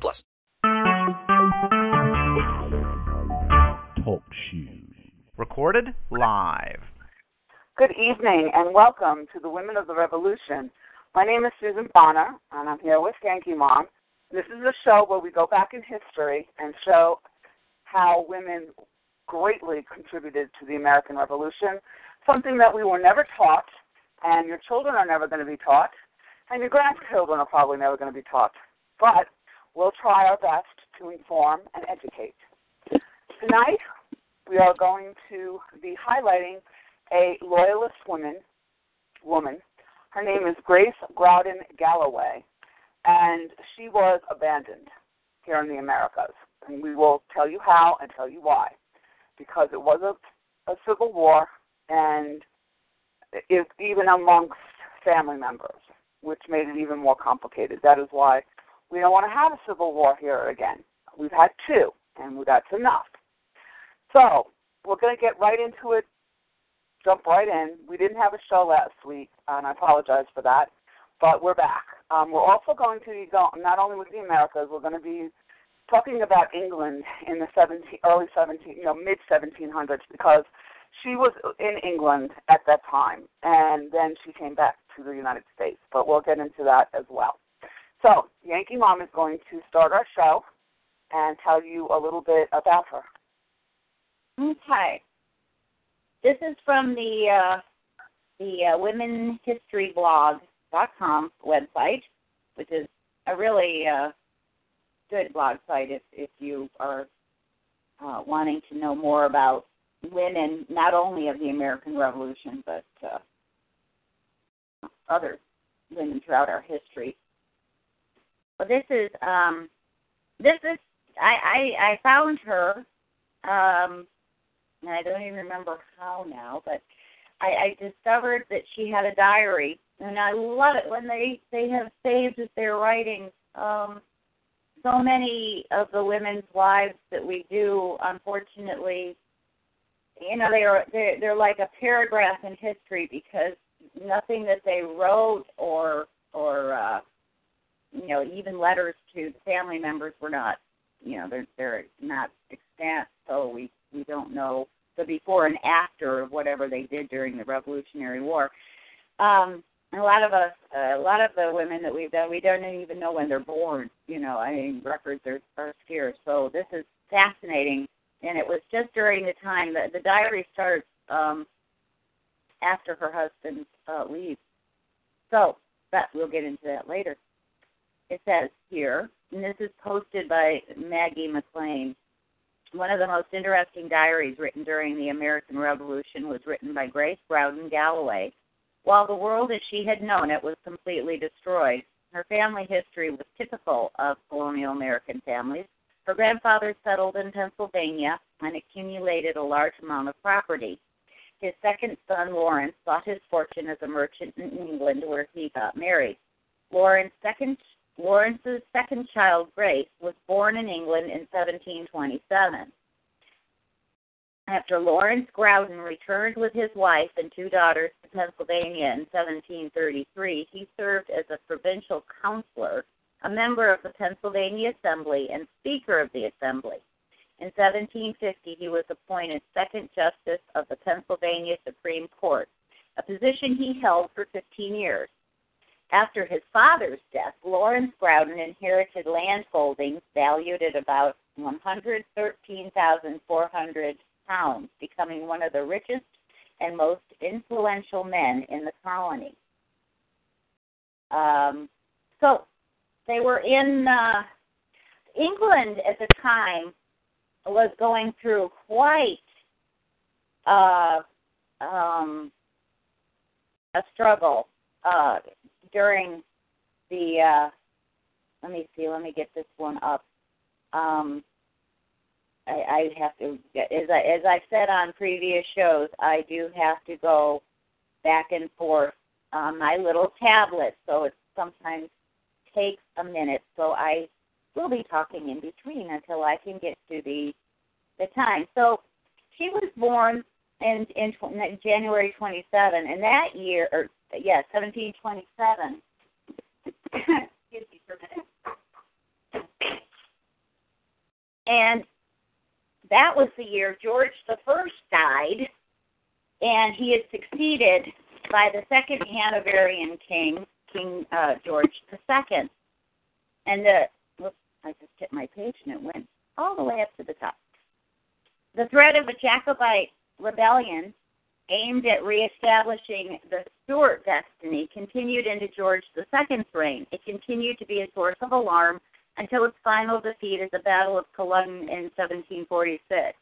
plus. Talk shoes. Recorded live. Good evening and welcome to the Women of the Revolution. My name is Susan Bonner and I'm here with Yankee Mom. This is a show where we go back in history and show how women greatly contributed to the American Revolution, something that we were never taught and your children are never going to be taught and your grandchildren are probably never going to be taught. But we'll try our best to inform and educate. Tonight, we are going to be highlighting a loyalist woman. Woman, her name is Grace Growdon Galloway, and she was abandoned here in the Americas. And we will tell you how and tell you why, because it was a, a civil war, and it, even amongst family members, which made it even more complicated. That is why we don't want to have a civil war here again. We've had two, and that's enough. So we're going to get right into it, jump right in. We didn't have a show last week, and I apologize for that, but we're back. Um, we're also going to be going not only with the Americas, we're going to be talking about England in the 17, early 17, you know, mid 1700s, because she was in England at that time, and then she came back to the United States. But we'll get into that as well. So, Yankee Mom is going to start our show and tell you a little bit about her. Okay. This is from the uh, the uh, womenhistoryblog.com website, which is a really uh, good blog site if if you are uh, wanting to know more about women, not only of the American Revolution, but uh, other women throughout our history. Well, this is um, this is I, I I found her, um, and I don't even remember how now, but I, I discovered that she had a diary, and I love it when they they have saved their writings. Um, so many of the women's lives that we do, unfortunately, you know, they are they're, they're like a paragraph in history because nothing that they wrote or or uh, you know even letters to family members were not you know they're they're not extant, so we we don't know the before and after of whatever they did during the Revolutionary War. Um, a lot of us, a lot of the women that we've done, we don't even know when they're born. You know, I mean, records are, are scarce. So this is fascinating, and it was just during the time that the diary starts um, after her husband uh, leaves. So, but we'll get into that later. It says here, and this is posted by Maggie McLean. One of the most interesting diaries written during the American Revolution was written by Grace Growdon Galloway. While the world as she had known it was completely destroyed, her family history was typical of colonial American families. Her grandfather settled in Pennsylvania and accumulated a large amount of property. His second son, Lawrence, sought his fortune as a merchant in England, where he got married. Lawrence second, Lawrence's second child, Grace, was born in England in 1727. After Lawrence Growdon returned with his wife and two daughters to Pennsylvania in 1733, he served as a provincial councilor, a member of the Pennsylvania Assembly, and Speaker of the Assembly. In 1750, he was appointed Second Justice of the Pennsylvania Supreme Court, a position he held for 15 years. After his father's death, Lawrence Growdon inherited land holdings valued at about 113,400 pounds, becoming one of the richest and most influential men in the colony. Um, so they were in uh, England at the time was going through quite uh, um, a struggle uh, during the uh, let me see. Let me get this one up. Um, I, I have to, as I as I've said on previous shows, I do have to go back and forth on my little tablet, so it sometimes takes a minute. So I will be talking in between until I can get to the the time. So she was born in in, January 27, and that year, or yeah, 1727. Excuse me for a minute. And that was the year George the First died, and he is succeeded by the second Hanoverian king, King uh, George the Second. And the whoops, I just hit my page and it went all the way up to the top. The threat of a Jacobite rebellion aimed at reestablishing the Stuart dynasty continued into George II's reign. It continued to be a source of alarm until its final defeat at the Battle of Culloden in 1746.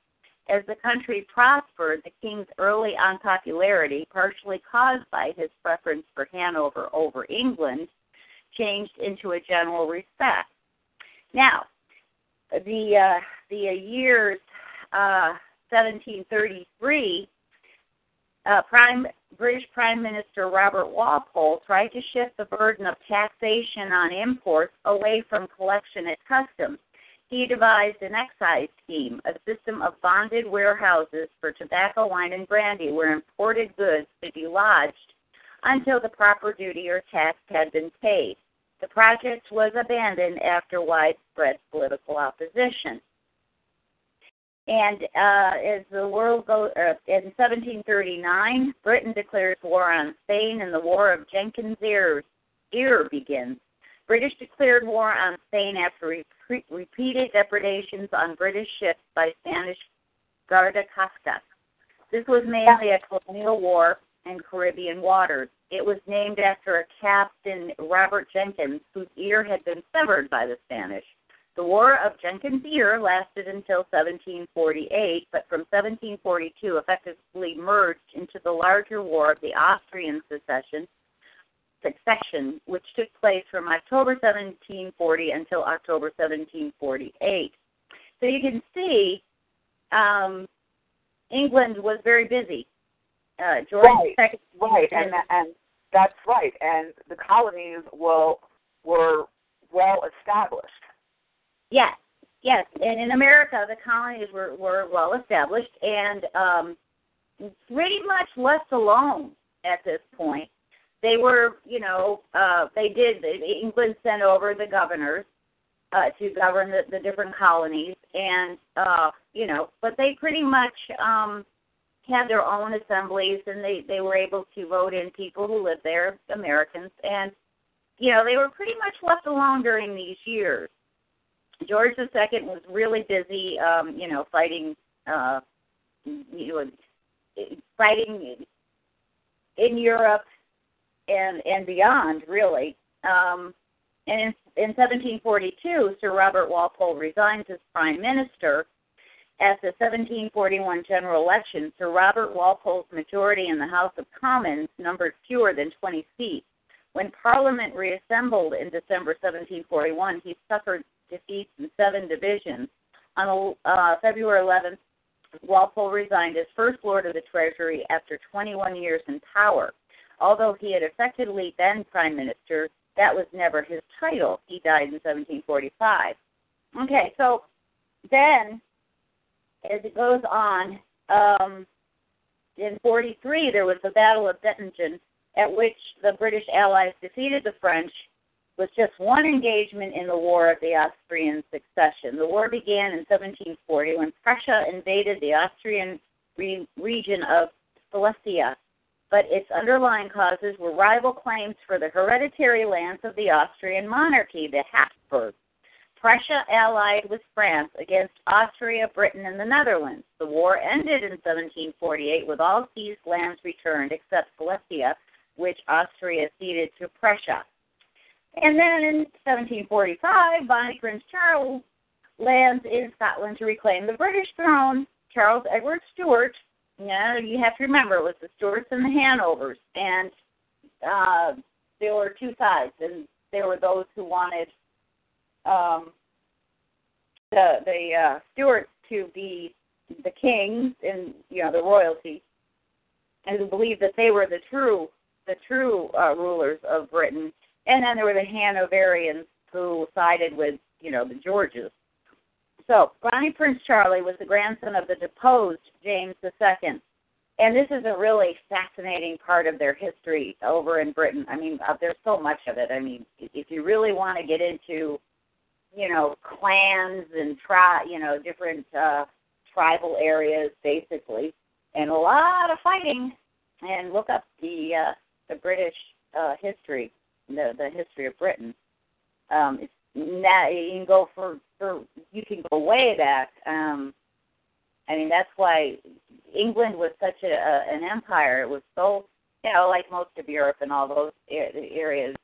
As the country prospered, the king's early unpopularity, partially caused by his preference for Hanover over England, changed into a general respect. Now, the uh, the years uh, 1733, uh, Prime British Prime Minister Robert Walpole tried to shift the burden of taxation on imports away from collection at customs. He devised an excise scheme, a system of bonded warehouses for tobacco, wine, and brandy, where imported goods could be lodged until the proper duty or tax had been paid. The project was abandoned after widespread political opposition. And uh, as the world goes, uh, in 1739, Britain declares war on Spain, and the War of Jenkins' ear, ear begins. British declared war on Spain after re- repeated depredations on British ships by Spanish guardacosta. This was mainly a colonial war in Caribbean waters. It was named after a captain, Robert Jenkins, whose ear had been severed by the Spanish. The War of Jenkins' Ear lasted until 1748, but from 1742 effectively merged into the larger War of the Austrian Succession, succession, which took place from October 1740 until October 1748. So you can see um, England was very busy. Uh, George right, right, and and that's right, and the colonies will were well established. Yes, yes, and in America, the colonies were were well established and um, pretty much left alone at this point. They were, you know, uh, they did. England sent over the governors uh, to govern the, the different colonies, and uh, you know, but they pretty much um, had their own assemblies, and they they were able to vote in people who lived there, Americans, and you know, they were pretty much left alone during these years. George II was really busy, um, you know, fighting, uh, you know, fighting in Europe and and beyond, really. Um, and in, in 1742, Sir Robert Walpole resigned as prime minister. At the 1741 general election, Sir Robert Walpole's majority in the House of Commons numbered fewer than 20 seats. When Parliament reassembled in December 1741, he suffered defeats in seven divisions. On uh, February 11th, Walpole resigned as First Lord of the Treasury after 21 years in power. Although he had effectively been Prime Minister, that was never his title. He died in 1745. Okay, so then, as it goes on, um, in 43 there was the Battle of Dettingen, at which the British Allies defeated the French with just one engagement in the War of the Austrian Succession. The war began in 1740 when Prussia invaded the Austrian re- region of Silesia, but its underlying causes were rival claims for the hereditary lands of the Austrian monarchy, the Habsburgs. Prussia allied with France against Austria, Britain, and the Netherlands. The war ended in 1748 with all seized lands returned except Silesia, which Austria ceded to Prussia. And then in 1745, Bonnie Prince Charles lands in Scotland to reclaim the British throne. Charles Edward Stuart, you know, you have to remember it was the Stuarts and the Hanovers, and uh, there were two sides, and there were those who wanted um, the the uh, Stuarts to be the kings and you know the royalty, and who believed that they were the true the true uh, rulers of Britain. And then there were the Hanoverians who sided with you know the Georges. So Bonnie Prince Charlie was the grandson of the deposed James II. And this is a really fascinating part of their history over in Britain. I mean, uh, there's so much of it. I mean, if you really want to get into, you know, clans and tri, you know, different uh, tribal areas, basically, and a lot of fighting, and look up the uh, the British uh, history, the the history of Britain. Um, it's now you can go for for you can go way back. Um, I mean that's why England was such a, a an empire. It was so you know like most of Europe and all those areas.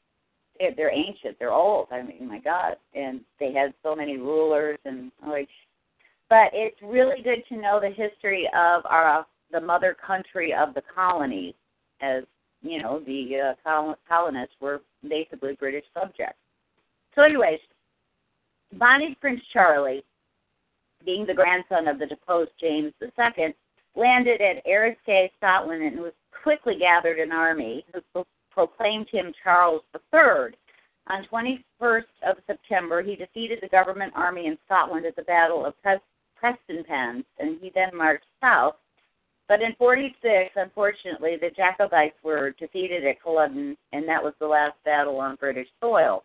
They're ancient. They're old. I mean, my God, and they had so many rulers and like. But it's really good to know the history of our the mother country of the colonies, as you know, the uh, colonists were basically British subjects. So, anyways, Bonnie Prince Charlie, being the grandson of the deposed James II, landed at Eriskay, Scotland, and was quickly gathered an army who proclaimed him Charles III. On 21st of September, he defeated the government army in Scotland at the Battle of Prestonpans, and he then marched south. But in 46, unfortunately, the Jacobites were defeated at Culloden, and that was the last battle on British soil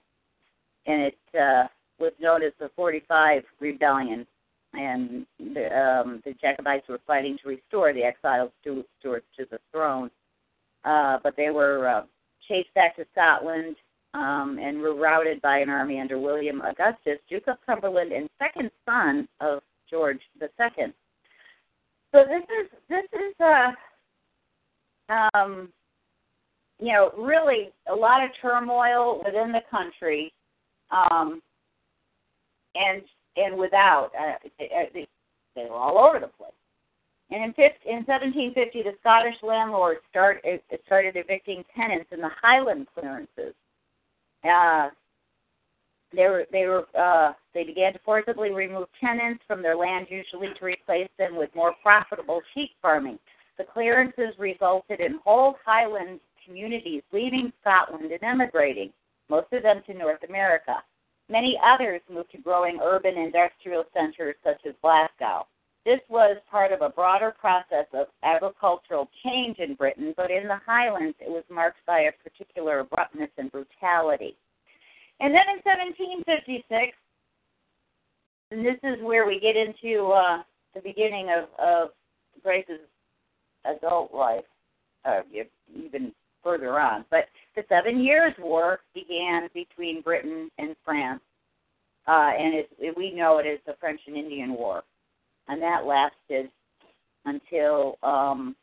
and it uh, was known as the 45 Rebellion. And the, um, the Jacobites were fighting to restore the exiled Stuarts to the throne. Uh, but they were uh, chased back to Scotland um, and were routed by an army under William Augustus, Duke of Cumberland, and second son of George Second. So this is this is uh, um, you know really a lot of turmoil within the country um, and and without. Uh, they, they were all over the place. And in, 50, in 1750, the Scottish landlords start, started evicting tenants in the Highland clearances. Uh, they were they were uh, they began to forcibly remove tenants from their land, usually to replace them with more profitable sheep farming. The clearances resulted in whole Highland communities leaving Scotland and emigrating most of them to North America. Many others moved to growing urban industrial centers such as Glasgow. This was part of a broader process of agricultural change in Britain, but in the Highlands it was marked by a particular abruptness and brutality. And then in 1756, and this is where we get into uh, the beginning of, of Grace's adult life, uh, even further on. But the Seven Years' War began between Britain and France, uh, and it, it, we know it as the French and Indian War, and that lasted until um,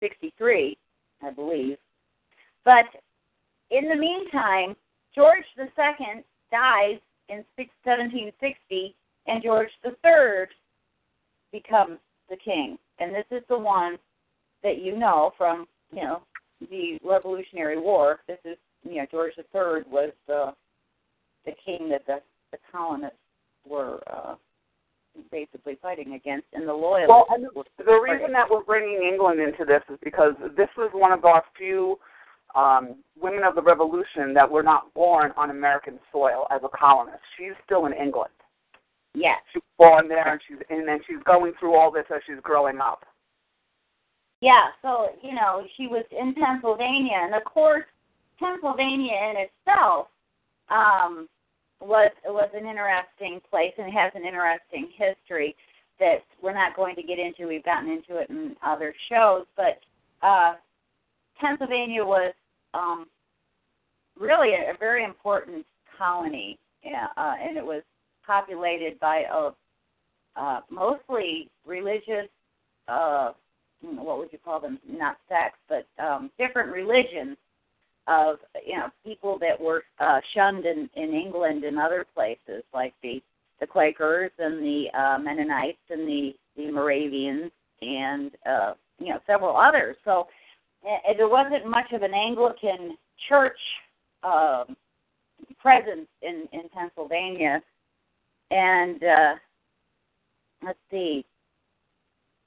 63, I believe. But in the meantime, George II dies in 1760, and George III becomes the king. And this is the one that you know from you know, the Revolutionary War. This is, you know, George III was the the king that the the colonists were uh, basically fighting against, and the loyalists. Well, and the, the reason that we're bringing England into this is because this was one of our few um, women of the Revolution that were not born on American soil as a colonist. She's still in England. Yes. She was born there, and she's and then she's going through all this as she's growing up. Yeah, so you know she was in Pennsylvania, and of course Pennsylvania in itself um, was was an interesting place and has an interesting history that we're not going to get into. We've gotten into it in other shows, but uh, Pennsylvania was um, really a, a very important colony, uh, and it was populated by a uh, mostly religious uh, what would you call them? Not sects, but um, different religions of you know people that were uh, shunned in, in England and other places, like the the Quakers and the uh, Mennonites and the the Moravians and uh, you know several others. So there wasn't much of an Anglican church um, presence in in Pennsylvania, and uh, let's see,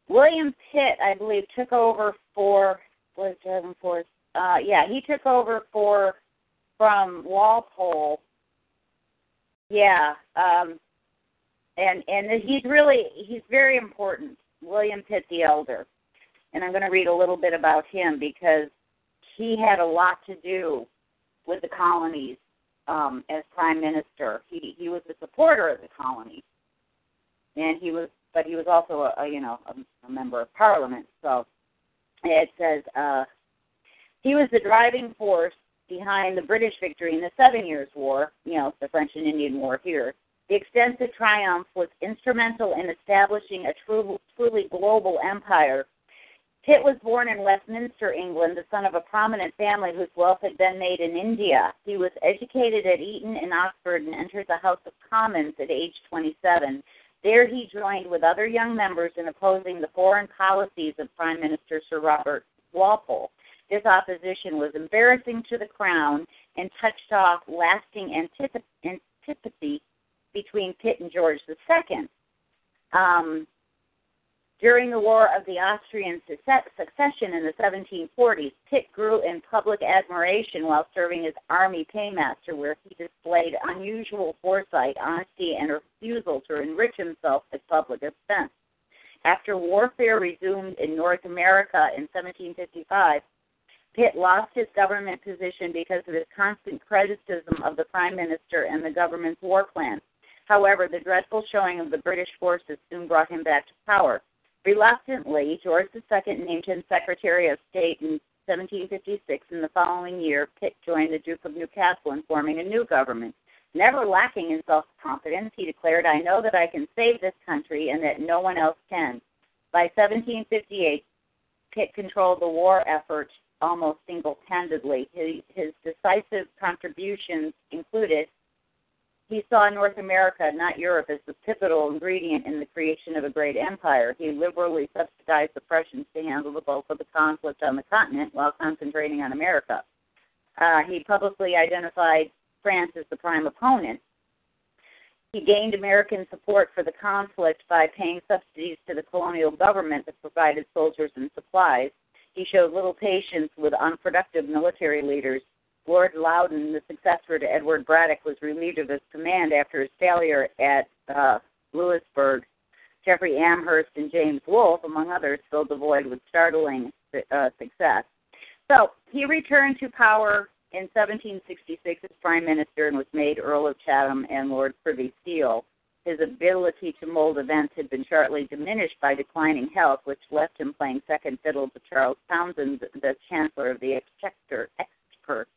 William Pitt, I believe, took over for was driving force. Uh, yeah, he took over for from Walpole. Yeah, um, and and he's really he's very important, William Pitt the Elder, and I'm going to read a little bit about him because he had a lot to do with the colonies um, as prime minister. He he was a supporter of the colonies, and he was, but he was also a, a you know a, a member of parliament. So it says uh, he was the driving force behind the British victory in the Seven Years' War. You know the French and Indian War here. The extensive triumph was instrumental in establishing a true, truly global empire Pitt was born in Westminster, England, the son of a prominent family whose wealth had been made in India. He was educated at Eton and Oxford and entered the House of Commons at age 27. There he joined with other young members in opposing the foreign policies of Prime Minister Sir Robert Walpole. This opposition was embarrassing to the Crown and touched off lasting antipathy between Pitt and George II. Um, during the War of the Austrian Succession in the 1740s, Pitt grew in public admiration while serving as army paymaster, where he displayed unusual foresight, honesty, and refusal to enrich himself at public expense. After warfare resumed in North America in 1755, Pitt lost his government position because of his constant criticism of the Prime Minister and the government's war plan. However, the dreadful showing of the British forces soon brought him back to power. Reluctantly, George II named him Secretary of State in 1756. In the following year, Pitt joined the Duke of Newcastle in forming a new government. Never lacking in self confidence, he declared, I know that I can save this country and that no one else can. By 1758, Pitt controlled the war effort almost single handedly. His, his decisive contributions included he saw North America, not Europe, as the pivotal ingredient in the creation of a great empire. He liberally subsidized the Prussians to handle the bulk of the conflict on the continent while concentrating on America. Uh, he publicly identified France as the prime opponent. He gained American support for the conflict by paying subsidies to the colonial government that provided soldiers and supplies. He showed little patience with unproductive military leaders Lord Loudon, the successor to Edward Braddock, was relieved of his command after his failure at uh, Louisbourg. Jeffrey Amherst and James Wolfe, among others, filled the void with startling uh, success. So he returned to power in 1766 as Prime Minister and was made Earl of Chatham and Lord Privy Seal. His ability to mold events had been sharply diminished by declining health, which left him playing second fiddle to Charles Townshend, the Chancellor of the Exchequer. Exchequer.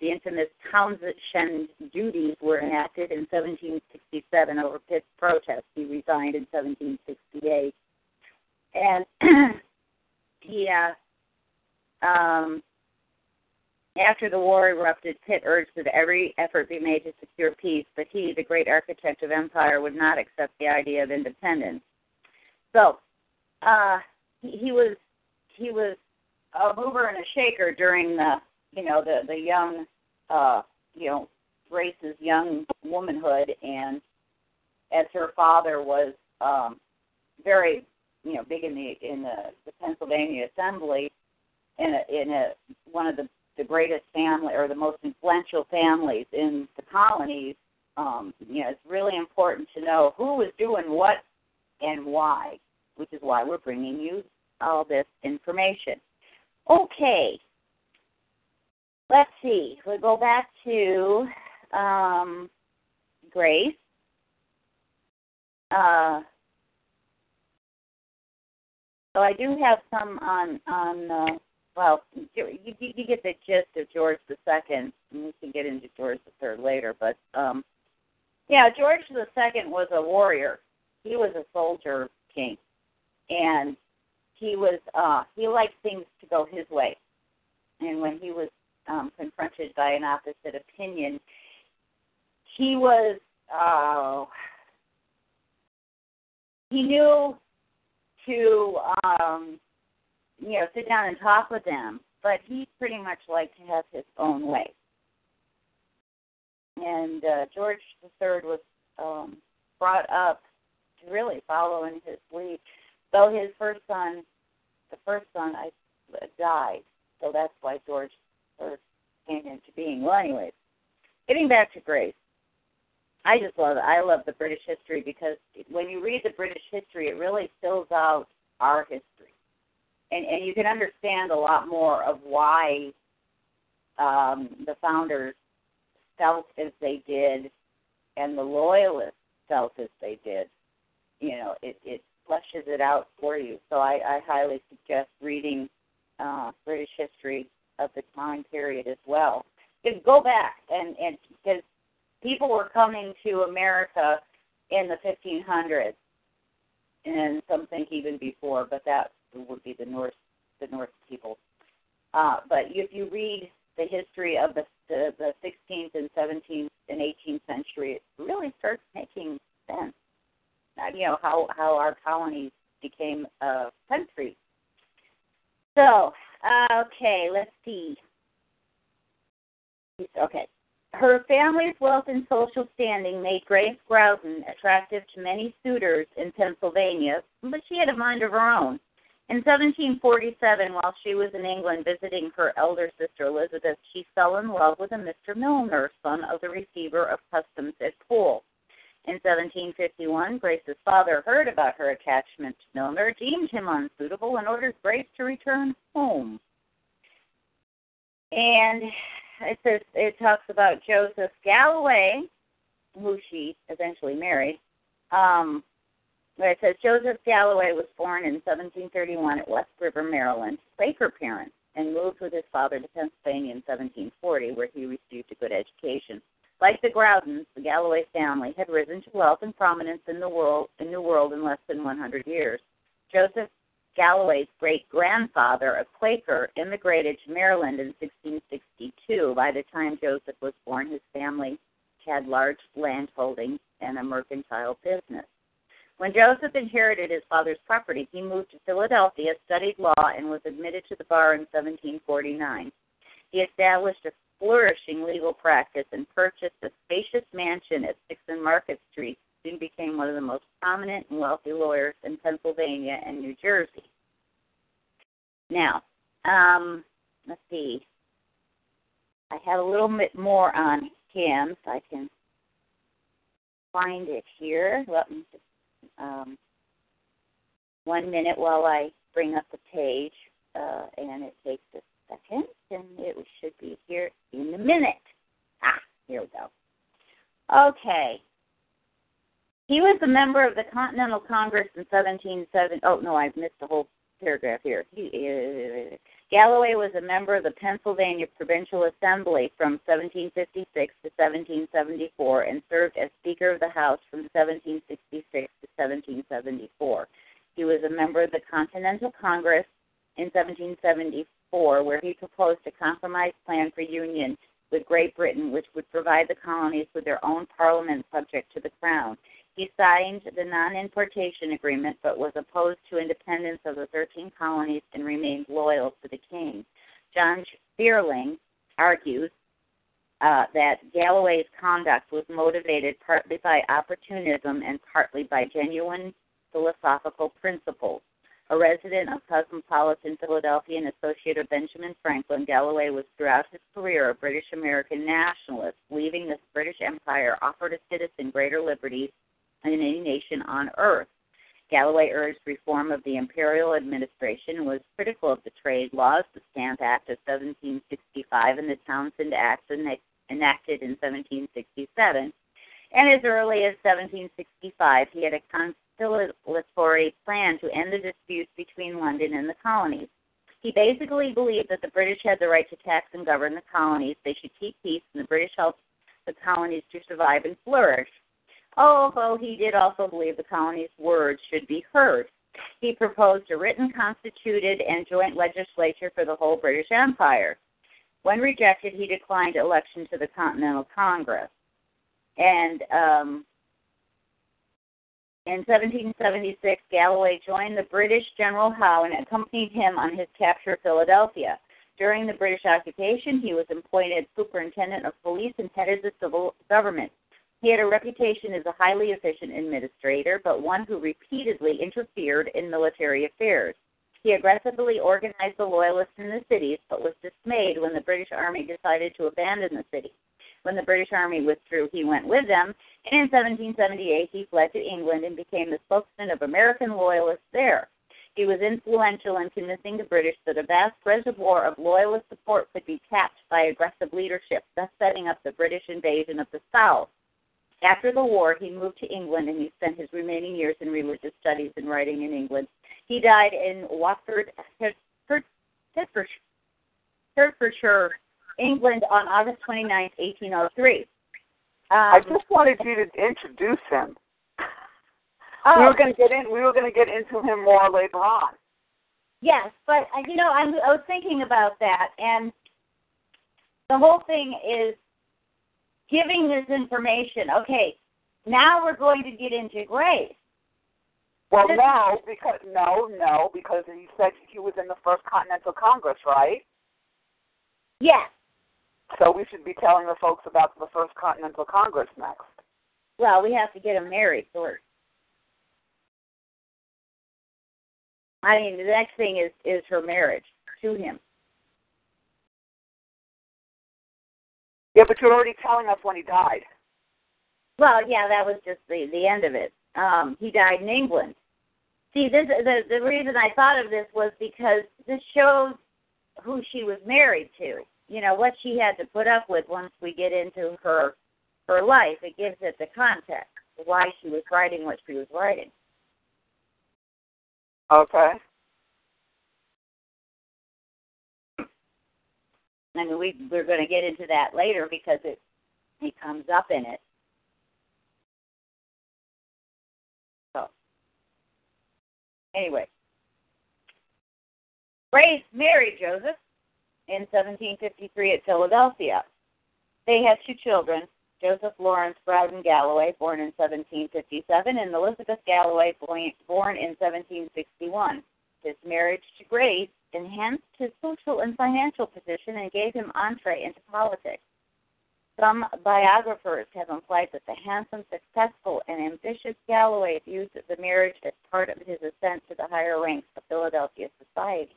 The infamous Townshend duties were enacted in 1767 over Pitt's protest. He resigned in 1768. And he, uh, um, after the war erupted, Pitt urged that every effort be made to secure peace, but he, the great architect of empire, would not accept the idea of independence. So, uh, he, he was he was a mover and a shaker during the you know the the young uh you know Grace's young womanhood. And as her father was um very you know big in the in the, the Pennsylvania Assembly in a, in a one of the the greatest family or the most influential families in the colonies um you know it's really important to know who is doing what and why which is why we're bringing you all this information. Okay let's see. We go back to um, Grace. Uh, so I do have some on on. Uh, well, you, you get the gist of George the Second, and we can get into George the Third later. But um, yeah, George the Second was a warrior. He was a soldier king, and he was uh, he liked things to go his way. And when he was um, confronted by an opposite opinion. He was, uh, he knew to, um, you know, sit down and talk with them, but he pretty much liked to have his own way. and uh, George III was um, brought up to really follow in his lead. Though his first son, the first son, I died, so that's why George III came into being. Well, anyways, getting back to Grace, I just love it. I love the British history because when you read the British history, it really fills out our history, and and you can understand a lot more of why um, the founders felt as they did, and the loyalists felt as they did. You know, it it fleshes it out for you. So I, I highly suggest reading uh, British history of the time period as well. Just go back and and because people were coming to America in the 1500s, and some think even before, but that would be the North the North people. Uh, but if you read the history of the, the the 16th and 17th and 18th century, it really starts making sense. You know how how our colonies became a country. So okay, let's see. Okay. Her family's wealth and social standing made Grace Growdon attractive to many suitors in Pennsylvania, but she had a mind of her own. In 1747, while she was in England visiting her elder sister Elizabeth, she fell in love with a Mr. Milner, son of the receiver of customs at Poole. In 1751, Grace's father heard about her attachment to Milner, deemed him unsuitable, and ordered Grace to return home. And it says it talks about Joseph Galloway, who she eventually married. Um, it says Joseph Galloway was born in 1731 at West River, Maryland, Quaker parents, and moved with his father to Pennsylvania in 1740, where he received a good education. Like the Growdons, the Galloway family had risen to wealth and prominence in the world in New World in less than 100 years. Joseph Galloway's great grandfather, a Quaker, immigrated to Maryland in 1662. By the time Joseph was born, his family had large land holdings and a mercantile business. When Joseph inherited his father's property, he moved to Philadelphia, studied law, and was admitted to the bar in 1749. He established a flourishing legal practice and purchased a spacious mansion at Sixth and Market Street. Soon became one of the most prominent and wealthy lawyers in Pennsylvania and New Jersey. Now, um, let's see. I have a little bit more on him, so I can find it here. Let me just um, one minute while I bring up the page, uh, and it takes a second, and it should be here in a minute. Ah, here we go. Okay. He was a member of the Continental Congress in 1770. Oh no, I've missed a whole paragraph here. He, uh, Galloway was a member of the Pennsylvania Provincial Assembly from 1756 to 1774 and served as Speaker of the House from 1766 to 1774. He was a member of the Continental Congress in 1774, where he proposed a compromise plan for union with Great Britain, which would provide the colonies with their own parliament subject to the Crown. He signed the non importation agreement but was opposed to independence of the 13 colonies and remained loyal to the king. John Ferling argues uh, that Galloway's conduct was motivated partly by opportunism and partly by genuine philosophical principles. A resident of cosmopolitan Philadelphia and associate of Benjamin Franklin, Galloway was throughout his career a British American nationalist. Leaving the British Empire offered a citizen greater liberties than any nation on earth. Galloway urged reform of the imperial administration and was critical of the trade laws, the Stamp Act of 1765 and the Townshend Act enacted in 1767. And as early as 1765, he had a conciliatory plan to end the disputes between London and the colonies. He basically believed that the British had the right to tax and govern the colonies. They should keep peace, and the British helped the colonies to survive and flourish. Although he did also believe the colonies' words should be heard. He proposed a written constituted and joint legislature for the whole British Empire. When rejected, he declined election to the Continental Congress. And um, in 1776, Galloway joined the British General Howe and accompanied him on his capture of Philadelphia. During the British occupation, he was appointed superintendent of police and headed the civil government. He had a reputation as a highly efficient administrator, but one who repeatedly interfered in military affairs. He aggressively organized the Loyalists in the cities, but was dismayed when the British Army decided to abandon the city. When the British Army withdrew, he went with them, and in 1778 he fled to England and became the spokesman of American Loyalists there. He was influential in convincing the British that a vast reservoir of Loyalist support could be tapped by aggressive leadership, thus setting up the British invasion of the South. After the war, he moved to England and he spent his remaining years in religious studies and writing in England. He died in Watford, Hertfordshire, England on August 29, 1803. Um, I just wanted you to introduce him. oh, We were going to get in. We were going to get into him more later on. Yes, but uh, you know, I'm, I was thinking about that, and the whole thing is giving this information. Okay, now we're going to get into grace. Well, This- no, because no, no, because he said he was in the first Continental Congress, right? Yes. So we should be telling the folks about the first Continental Congress next. Well, we have to get him married first. I mean, the next thing is is her marriage to him. Yeah, but you're already telling us when he died. Well, yeah, that was just the the end of it. Um, he died in England. See, this the the reason I thought of this was because this shows who she was married to. You know what she had to put up with once we get into her her life. It gives it the context why she was writing what she was writing. Okay. I mean, we we're going to get into that later because it it comes up in it. So, anyway, Grace married Joseph in 1753 at Philadelphia. They had two children, Joseph Lawrence Broughton Galloway, born in 1757, and Elizabeth Galloway, born in 1761. His marriage to Grace enhanced his social and financial position and gave him entree into politics. Some biographers have implied that the handsome, successful, and ambitious Galloway viewed the marriage as part of his ascent to the higher ranks of Philadelphia society.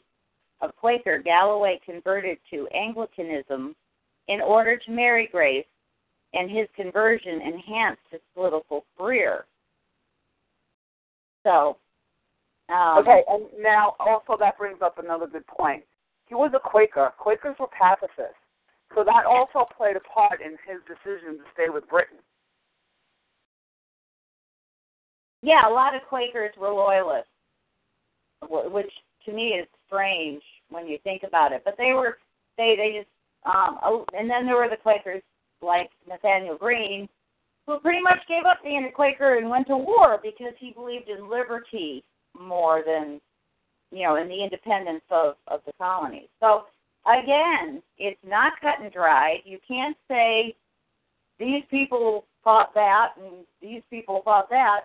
A Quaker, Galloway converted to Anglicanism in order to marry Grace, and his conversion enhanced his political career. So, um, Okay, and now also that brings up another good point. He was a Quaker. Quakers were pacifists. So that also played a part in his decision to stay with Britain. yeah, a lot of Quakers were loyalists, which to me is strange when you think about it. But they were, they they just, um, oh, and then there were the Quakers like Nathaniel Greene, who pretty much gave up being a Quaker and went to war because he believed in liberty more than, you know, in the independence of of the colonies. So again, it's not cut and dried. You can't say these people thought that and these people thought that,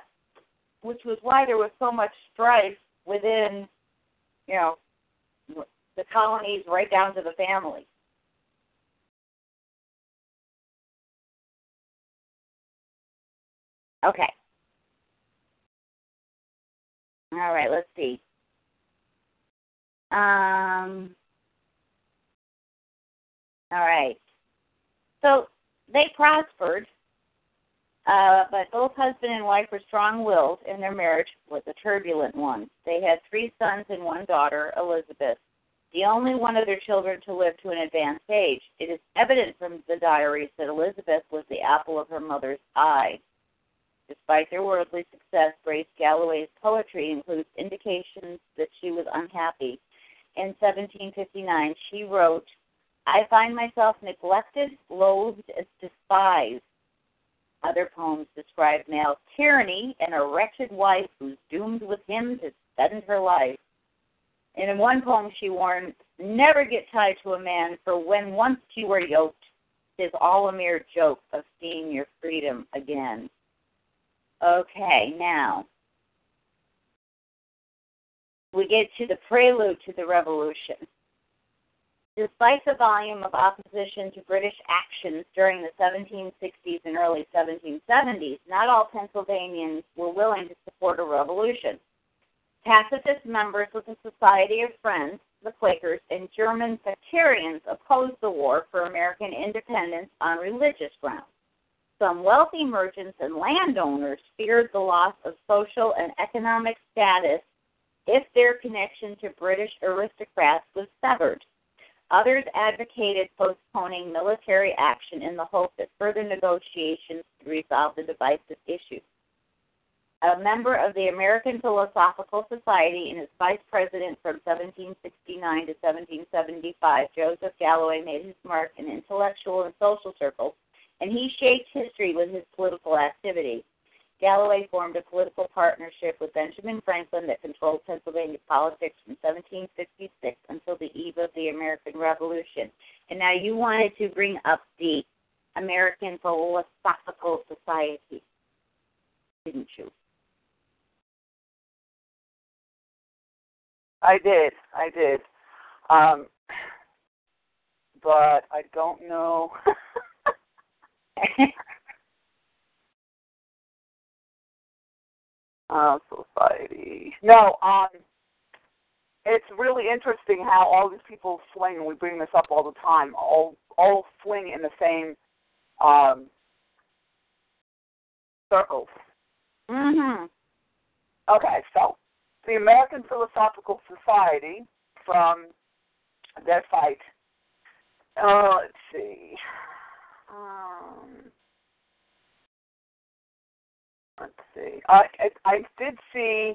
which was why there was so much strife within, you know, the colonies right down to the family. Okay. All right, let's see. Um, all right. So they prospered, uh, but both husband and wife were strong willed, and their marriage was a turbulent one. They had three sons and one daughter, Elizabeth, the only one of their children to live to an advanced age. It is evident from the diaries that Elizabeth was the apple of her mother's eye. Despite their worldly success, Grace Galloway's poetry includes indications that she was unhappy. In 1759, she wrote, I find myself neglected, loathed, despised. Other poems describe male tyranny and a wretched wife who's doomed with him to spend her life. And in one poem, she warned, Never get tied to a man, for when once you are yoked, tis all a mere joke of seeing your freedom again. Okay, now we get to the prelude to the revolution. Despite the volume of opposition to British actions during the 1760s and early 1770s, not all Pennsylvanians were willing to support a revolution. Pacifist members of the Society of Friends, the Quakers, and German sectarians opposed the war for American independence on religious grounds. Some wealthy merchants and landowners feared the loss of social and economic status if their connection to British aristocrats was severed. Others advocated postponing military action in the hope that further negotiations could resolve the divisive issue. A member of the American Philosophical Society and its vice president from 1769 to 1775, Joseph Galloway made his mark in intellectual and social circles, and he shaped history with his political activity. Galloway formed a political partnership with Benjamin Franklin that controlled Pennsylvania politics from 1766 until the eve of the American Revolution. And now you wanted to bring up the American Philosophical Society, didn't you? I did. I did. Um, but I don't know. uh, society. No, um, it's really interesting how all these people swing, and we bring this up all the time. All all swing in the same um, circles. Mhm. Okay, so the American Philosophical Society from their fight. Uh, let's see. Um, let's see. I, I I did see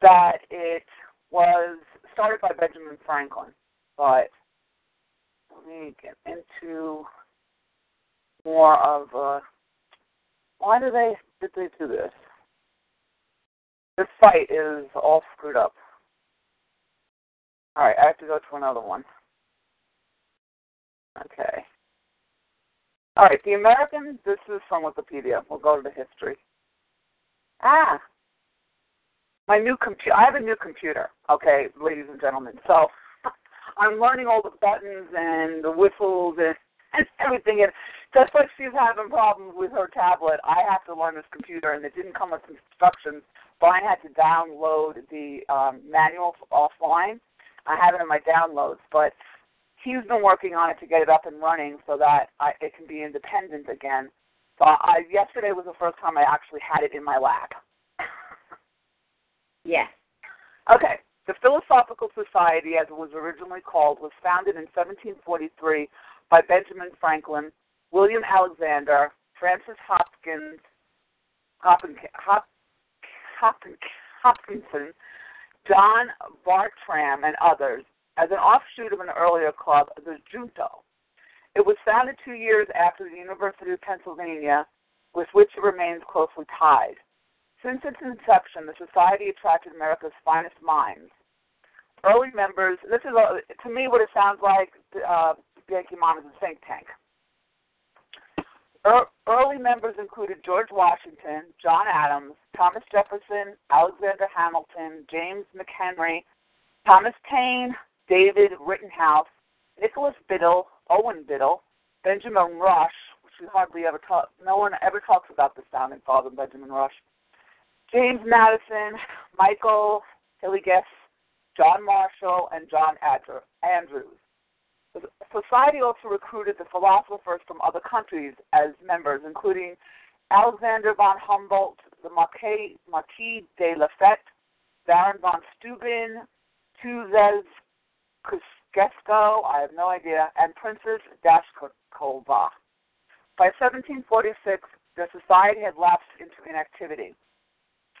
that it was started by Benjamin Franklin, but let me get into more of uh why do they did they do this? This site is all screwed up. All right, I have to go to another one. Okay. All right, the American, this is from Wikipedia. We'll go to the history. Ah, my new computer. I have a new computer, okay, ladies and gentlemen. So I'm learning all the buttons and the whistles and, and everything. And just like she's having problems with her tablet, I have to learn this computer, and it didn't come with instructions. Brian had to download the um, manual offline. I have it in my downloads, but he's been working on it to get it up and running so that I, it can be independent again. So I, yesterday was the first time I actually had it in my lap. Yes. Okay. The Philosophical Society, as it was originally called, was founded in 1743 by Benjamin Franklin, William Alexander, Francis Hopkins, Hopkins, Hopkins, Hopkinson, John Bartram, and others as an offshoot of an earlier club, the Junto. It was founded two years after the University of Pennsylvania, with which it remains closely tied. Since its inception, the society attracted America's finest minds. Early members, this is a, to me what it sounds like. Uh, Yankee Mom is a think tank. Early members included George Washington, John Adams, Thomas Jefferson, Alexander Hamilton, James McHenry, Thomas Paine, David Rittenhouse, Nicholas Biddle, Owen Biddle, Benjamin Rush, which we hardly ever talk. No one ever talks about the founding father, Benjamin Rush. James Madison, Michael Hillegas, John Marshall, and John Andrews. Society also recruited the philosophers from other countries as members, including Alexander von Humboldt, the Marquis, Marquis de Lafayette, Baron von Steuben, Tuzes Kuskesko, I have no idea, and Princess Dashkova. By 1746, the society had lapsed into inactivity.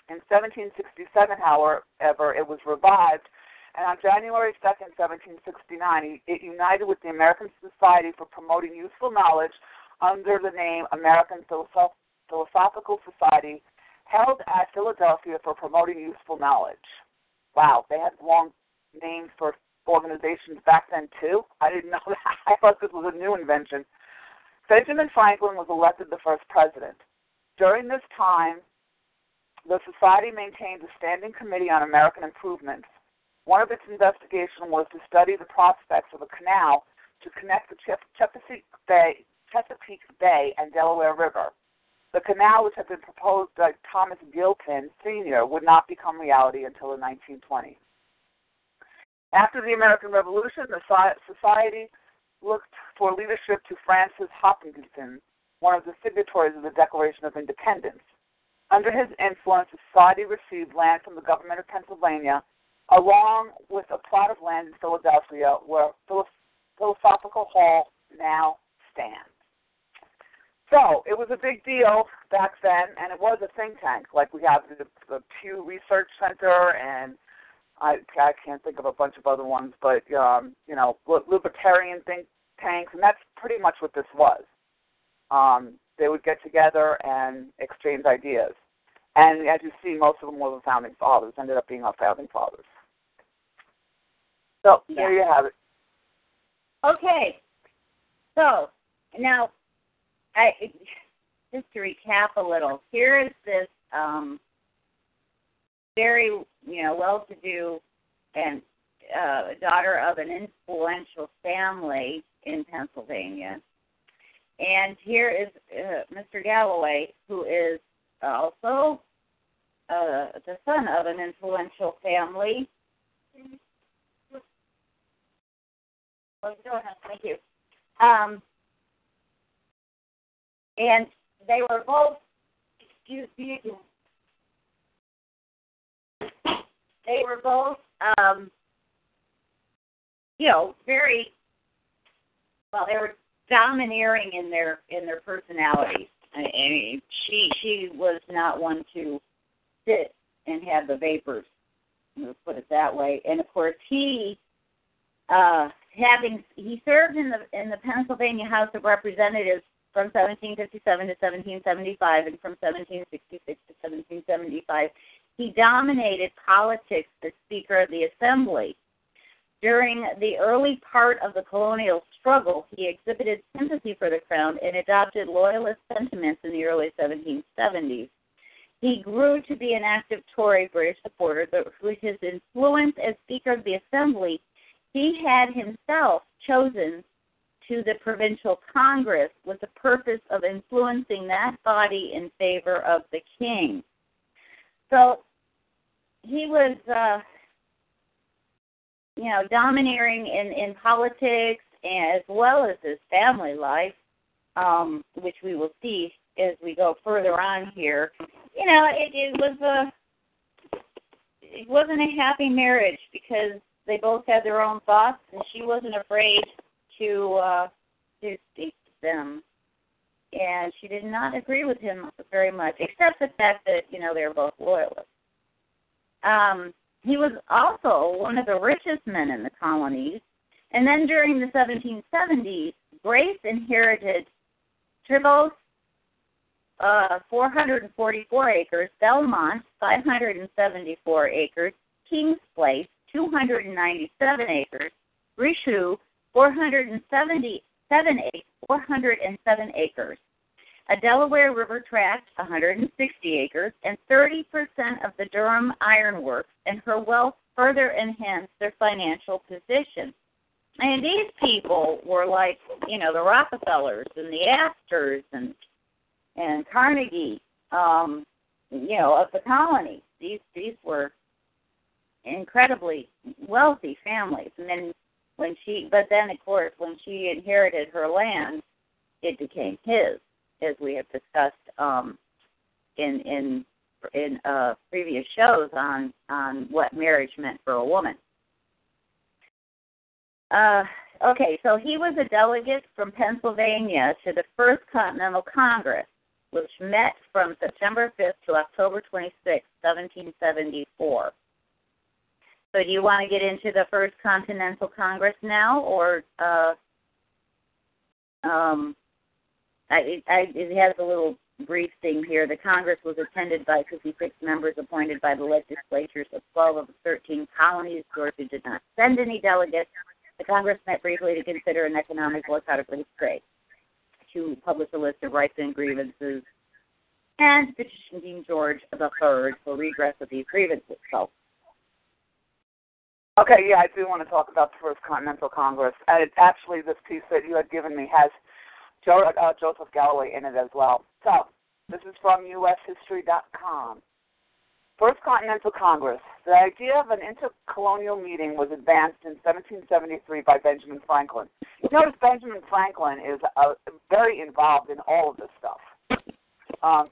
In 1767, however, it was revived, and on January 2, 1769, it united with the American Society for Promoting Useful Knowledge under the name American Philosoph- Philosophical Society, held at Philadelphia for promoting useful knowledge. Wow, they had long names for organizations back then too. I didn't know that. I thought this was a new invention. Benjamin Franklin was elected the first president. During this time, the Society maintained a standing committee on American improvements. One of its investigations was to study the prospects of a canal to connect the Chesapeake Bay, Chesapeake Bay and Delaware River. The canal, which had been proposed by Thomas Gilpin Sr., would not become reality until the 1920s. After the American Revolution, the society looked for leadership to Francis Hopkinson, one of the signatories of the Declaration of Independence. Under his influence, the society received land from the government of Pennsylvania, along with a plot of land in Philadelphia where Philosophical Hall now stands. So it was a big deal back then, and it was a think tank. Like we have the, the Pew Research Center, and I, I can't think of a bunch of other ones, but um, you know, libertarian think tanks, and that's pretty much what this was. Um, they would get together and exchange ideas. And as you see, most of them were the founding fathers, ended up being our founding fathers. So yeah. there you have it. Okay. So now, I just to recap a little. Here is this um, very, you know, well-to-do and uh, daughter of an influential family in Pennsylvania. And here is uh, Mr. Galloway, who is also uh, the son of an influential family. Thank you. Um, and they were both, excuse me, they were both, um, you know, very well. They were domineering in their in their personalities. I mean, she she was not one to sit and have the vapors. Let's put it that way. And of course, he, uh, having he served in the in the Pennsylvania House of Representatives from 1757 to 1775, and from 1766 to 1775, he dominated politics as Speaker of the Assembly. During the early part of the colonial struggle, he exhibited sympathy for the Crown and adopted loyalist sentiments in the early 1770s. He grew to be an active Tory British supporter, but with his influence as Speaker of the Assembly, he had himself chosen to the provincial Congress with the purpose of influencing that body in favor of the king. So he was, uh, you know, domineering in in politics as well as his family life, um, which we will see as we go further on here. You know, it, it was a it wasn't a happy marriage because they both had their own thoughts, and she wasn't afraid to uh, to speak to them. And she did not agree with him very much, except the fact that you know they were both loyalists. Um, he was also one of the richest men in the colonies. And then during the 1770s, Grace inherited Trevose, uh, 444 acres, Belmont, 574 acres, Kings Place, 297 acres, Richelieu, 477 acres, 407 acres, a Delaware River tract, 160 acres, and 30% of the Durham Ironworks, and her wealth further enhanced their financial position. And these people were like, you know, the Rockefellers and the Astors and and Carnegie, um, you know, of the colony. These these were incredibly wealthy families. And then when she, but then of course when she inherited her land, it became his, as we have discussed um, in in in uh, previous shows on on what marriage meant for a woman. Uh, okay, so he was a delegate from Pennsylvania to the First Continental Congress, which met from September 5th to October 26, 1774. So do you want to get into the First Continental Congress now, or uh, um, I, I, it has a little brief thing here. The Congress was attended by 56 members appointed by the legislatures of 12 of the 13 colonies. Georgia did not send any delegates. The Congress met briefly to consider an economic boycott of British trade, to publish a list of rights and grievances, and petition King George III for redress of these grievances. So Okay, yeah, I do want to talk about the First Continental Congress. And actually, this piece that you had given me has jo- uh, Joseph Galloway in it as well. So, this is from USHistory.com. First Continental Congress. The idea of an intercolonial meeting was advanced in 1773 by Benjamin Franklin. You notice Benjamin Franklin is uh, very involved in all of this stuff, um,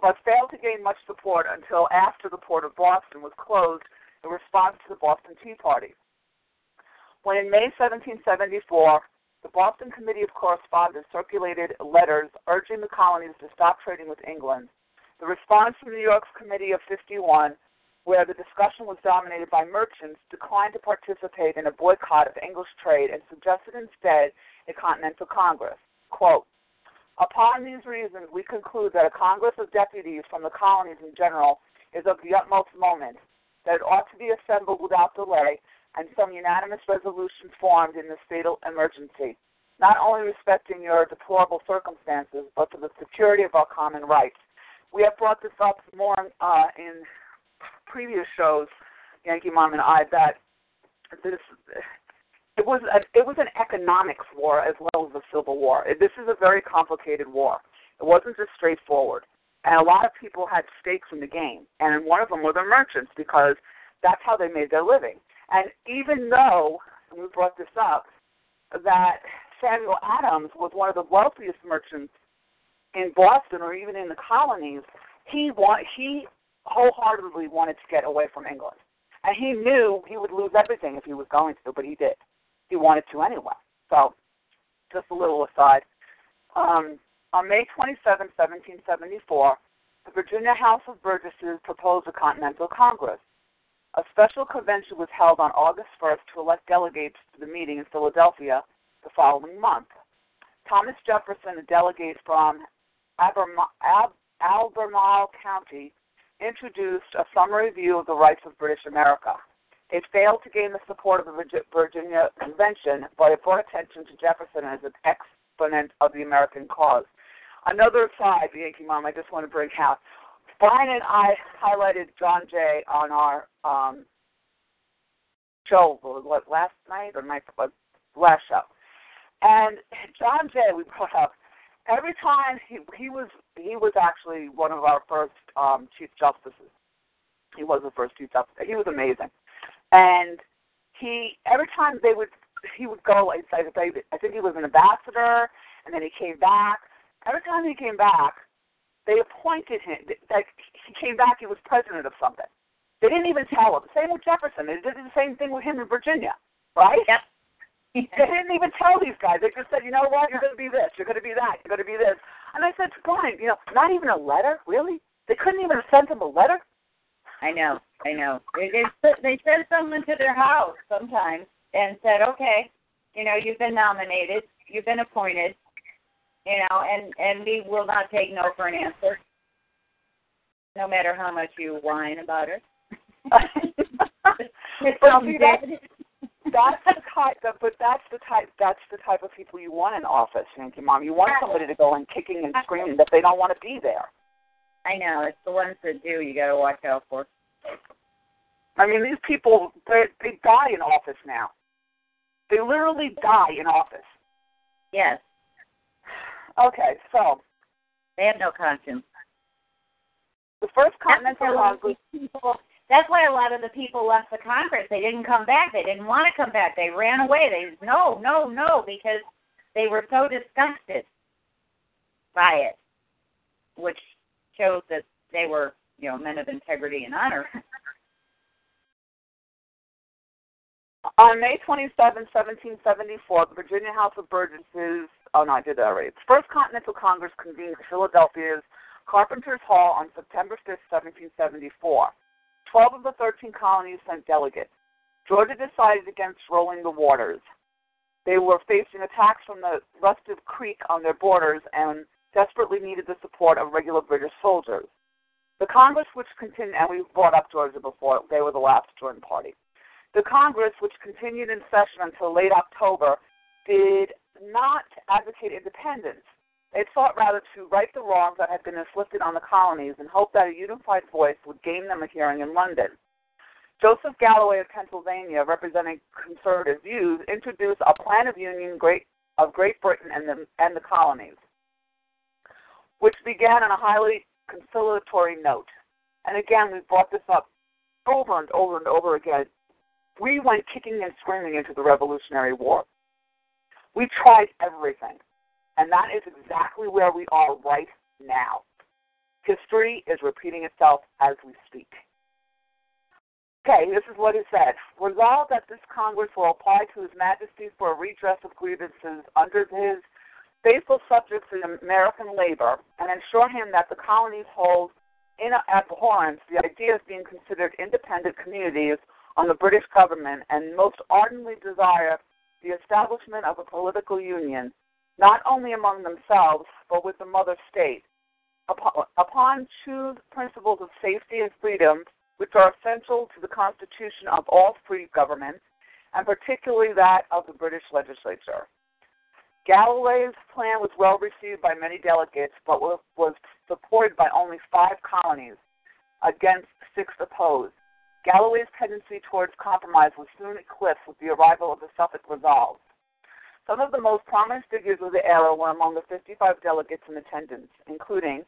but failed to gain much support until after the port of Boston was closed in response to the Boston Tea Party. When in May 1774, the Boston Committee of Correspondence circulated letters urging the colonies to stop trading with England. The response from New York's Committee of 51, where the discussion was dominated by merchants, declined to participate in a boycott of English trade and suggested instead a Continental Congress. Quote, Upon these reasons, we conclude that a Congress of deputies from the colonies in general is of the utmost moment, that it ought to be assembled without delay, and some unanimous resolution formed in this fatal emergency, not only respecting your deplorable circumstances, but for the security of our common rights. We have brought this up more uh, in previous shows, Yankee Mom and I, that this it was a, it was an economics war as well as a civil war. This is a very complicated war. It wasn't just straightforward, and a lot of people had stakes in the game, and one of them were the merchants because that's how they made their living. And even though, and we brought this up, that Samuel Adams was one of the wealthiest merchants in Boston or even in the colonies, he want, he wholeheartedly wanted to get away from England. And he knew he would lose everything if he was going to, but he did. He wanted to anyway. So, just a little aside. Um, on May 27, 1774, the Virginia House of Burgesses proposed a Continental Congress. A special convention was held on August 1st to elect delegates to the meeting in Philadelphia the following month. Thomas Jefferson, a delegate from Albemarle County, introduced a summary view of the rights of British America. It failed to gain the support of the Virginia Convention, but it brought attention to Jefferson as an exponent of the American cause. Another aside, Yankee Mom, I just want to bring out. Brian and I highlighted John Jay on our um, show, what, last night or night, last show. And John Jay, we brought up every time he he was he was actually one of our first um, chief justices. He was the first chief justice. He was amazing, and he every time they would he would go. inside. I think he was an ambassador, and then he came back. Every time he came back, they appointed him. Like he came back, he was president of something. They didn't even tell him. Same with Jefferson. They did the same thing with him in Virginia, right? Yep. they didn't even tell these guys. They just said, you know what, you're going to be this, you're going to be that, you're going to be this. And I said, fine, you know, not even a letter, really? They couldn't even send sent him a letter. I know, I know. They they, they sent someone to their house sometimes and said, okay, you know, you've been nominated, you've been appointed, you know, and and we will not take no for an answer, no matter how much you whine about it. it's but see, that, that's the type, of, but that's the type, that's the type of people you want in office, Yankee Mom. You want somebody to go in kicking and screaming that they don't want to be there. I know it's the ones that do. You got to watch out for. I mean, these people they they die in office now. They literally die in office. Yes. Okay, so they have no conscience. The first Continental Congress. People, that's why a lot of the people left the Congress. They didn't come back. They didn't want to come back. They ran away. They no, no, no, because they were so disgusted by it, which shows that they were, you know, men of integrity and honor. On May 27, 1774, the Virginia House of Burgesses, oh no, I did that already. The First Continental Congress convened in Philadelphia's Carpenter's Hall on September 5, 1774. Twelve of the 13 colonies sent delegates. Georgia decided against rolling the waters. They were facing attacks from the Rustic Creek on their borders and desperately needed the support of regular British soldiers. The Congress, which continued, and we brought up Georgia before, they were the last to join the party. The Congress, which continued in session until late October, did not advocate independence. They sought rather to right the wrongs that had been inflicted on the colonies and hoped that a unified voice would gain them a hearing in London. Joseph Galloway of Pennsylvania, representing conservative views, introduced a plan of union great, of Great Britain and the, and the colonies, which began on a highly conciliatory note. And again, we've brought this up over and over and over again. We went kicking and screaming into the Revolutionary War. We tried everything. And that is exactly where we are right now. History is repeating itself as we speak. Okay, this is what it said. Resolved that this Congress will apply to His Majesty for a redress of grievances under his faithful subjects in American labor and ensure him that the colonies hold in abhorrence the idea of being considered independent communities on the British government and most ardently desire the establishment of a political union, not only among themselves, but with the mother state, upon, two principles of safety and freedom which are essential to the constitution of all free governments, and particularly that of the British legislature. Galloway's plan was well received by many delegates, but was supported by only five colonies against six opposed. Galloway's tendency towards compromise was soon eclipsed with the arrival of the Suffolk Resolves. Some of the most prominent figures of the era were among the 55 delegates in attendance, including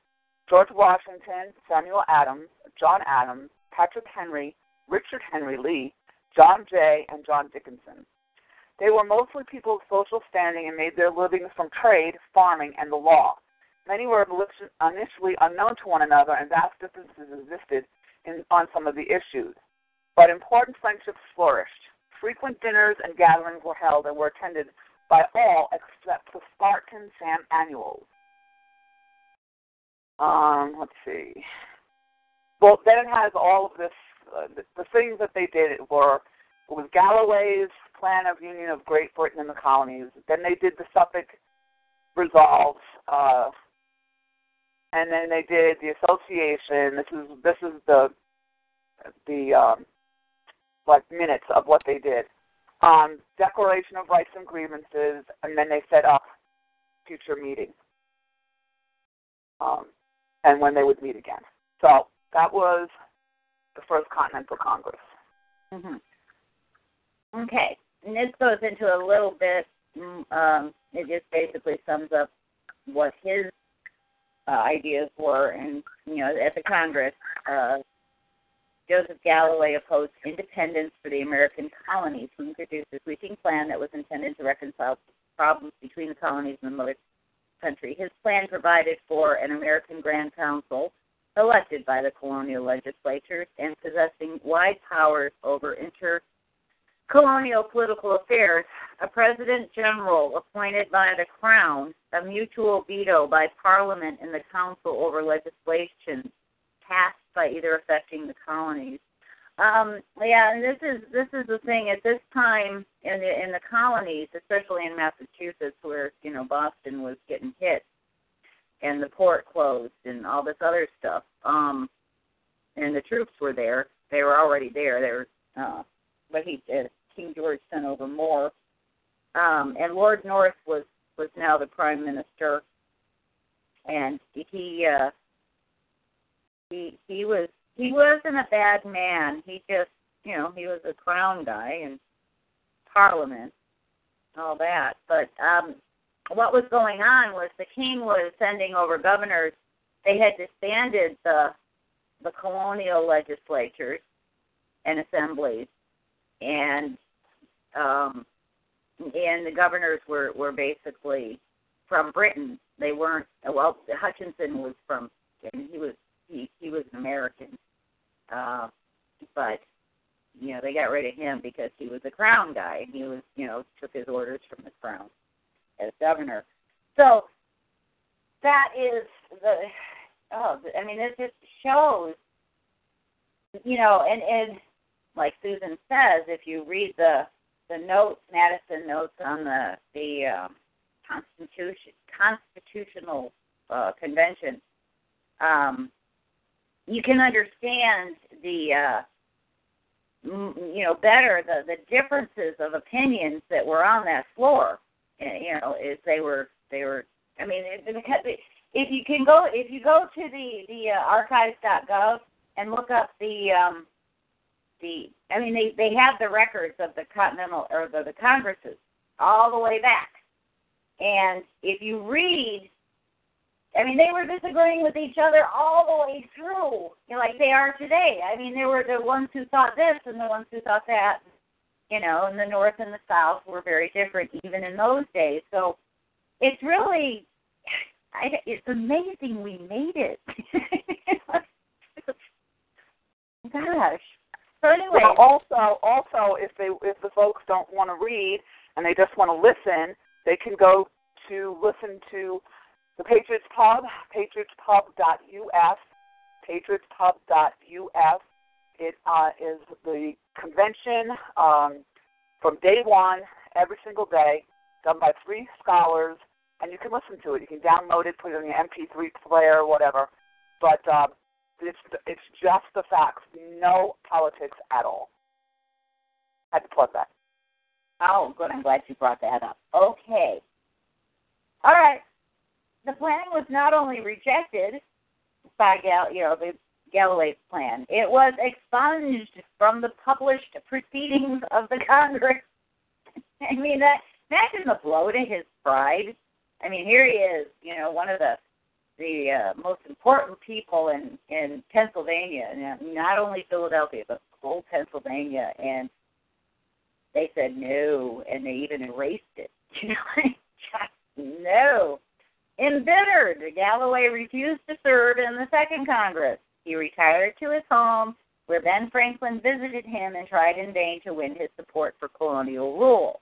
George Washington, Samuel Adams, John Adams, Patrick Henry, Richard Henry Lee, John Jay, and John Dickinson. They were mostly people of social standing and made their livings from trade, farming, and the law. Many were initially unknown to one another, and vast differences existed in, on some of the issues. But important friendships flourished. Frequent dinners and gatherings were held and were attended by all except the Spartan Sam Annuals. Um, let's see. Well, then it has all of this. Uh, the, the things that they did were it was Galloway's plan of union of Great Britain and the colonies. Then they did the Suffolk resolves, uh, and then they did the association. This is this is the the um, like minutes of what they did. Um, declaration of rights and grievances, and then they set up future meetings um, and when they would meet again. So that was the first Continental Congress. Mm-hmm. Okay, and this goes into a little bit. Mm, um, it just basically sums up what his uh, ideas were, and you know, at the Congress, uh, Joseph Galloway opposed independence for the American colonies. He introduced a sweeping plan that was intended to reconcile problems between the colonies and the mother country. His plan provided for an American Grand Council elected by the colonial legislatures and possessing wide powers over inter colonial political affairs, a president general appointed by the crown, a mutual veto by parliament and the council over legislation passed by either affecting the colonies. Um, yeah, and this is this is the thing at this time in the in the colonies, especially in Massachusetts, where you know Boston was getting hit, and the port closed, and all this other stuff. Um, and the troops were there; they were already there. They were uh, but he uh, King George sent over more. Um, and Lord North was was now the prime minister, and he uh, he he was he wasn't a bad man. He just you know he was a crown guy and Parliament, all that. But um, what was going on was the king was sending over governors. They had disbanded the the colonial legislatures and assemblies, and um, and the governors were were basically from Britain. They weren't well. Hutchinson was from. Mean, he was he he was an American, uh, but you know they got rid of him because he was a crown guy and he was you know took his orders from the crown as governor. So that is the oh I mean it just shows you know and and like Susan says if you read the the notes Madison notes on the the um, constitution constitutional uh, convention um, you can understand the uh, you know better the the differences of opinions that were on that floor. You know, is they were they were. I mean, if you can go if you go to the the uh, archives.gov and look up the um, the I mean they they have the records of the Continental or the, the Congresses all the way back. And if you read I mean, they were disagreeing with each other all the way through, you know, like they are today. I mean, there were the ones who thought this and the ones who thought that. You know, and the North and the South were very different even in those days. So it's really, I, it's amazing we made it. Gosh. So anyway, Well, also, also, if they if the folks don't want to read and they just want to listen, they can go to listen to the Patriots Pub, patriotspub.us, patriotspub.us. It uh, is the convention um, from day one, every single day, done by three scholars, and you can listen to it. You can download it, put it in your MP3 player, whatever. But uh, it's it's just the facts, no politics at all. Had to plug that. Oh, good. I'm glad you brought that up. Okay. All right. The plan was not only rejected by Gal, you know, the Galloway's plan, it was expunged from the published proceedings of the Congress. I mean, that imagine the blow to his pride. I mean, here he is, you know, one of the the uh, most important people in in Pennsylvania, not only Philadelphia, but whole Pennsylvania, and they said no, and they even erased it. You know, just no. Embittered, Galloway refused to serve in the Second Congress. He retired to his home, where Ben Franklin visited him and tried in vain to win his support for colonial rule.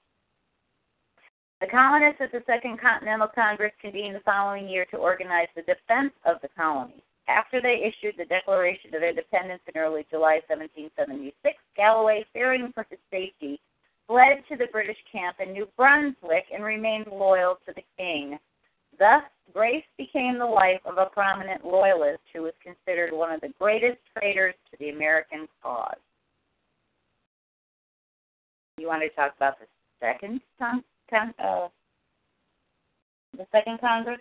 The colonists at the Second Continental Congress convened the following year to organize the defense of the colonies. After they issued the Declaration of Independence in early July 1776, Galloway, fearing for his safety, fled to the British camp in New Brunswick and remained loyal to the king. Thus, Grace became the wife of a prominent loyalist who was considered one of the greatest traitors to the American cause. You want to talk about the second con- con- uh, the second Congress?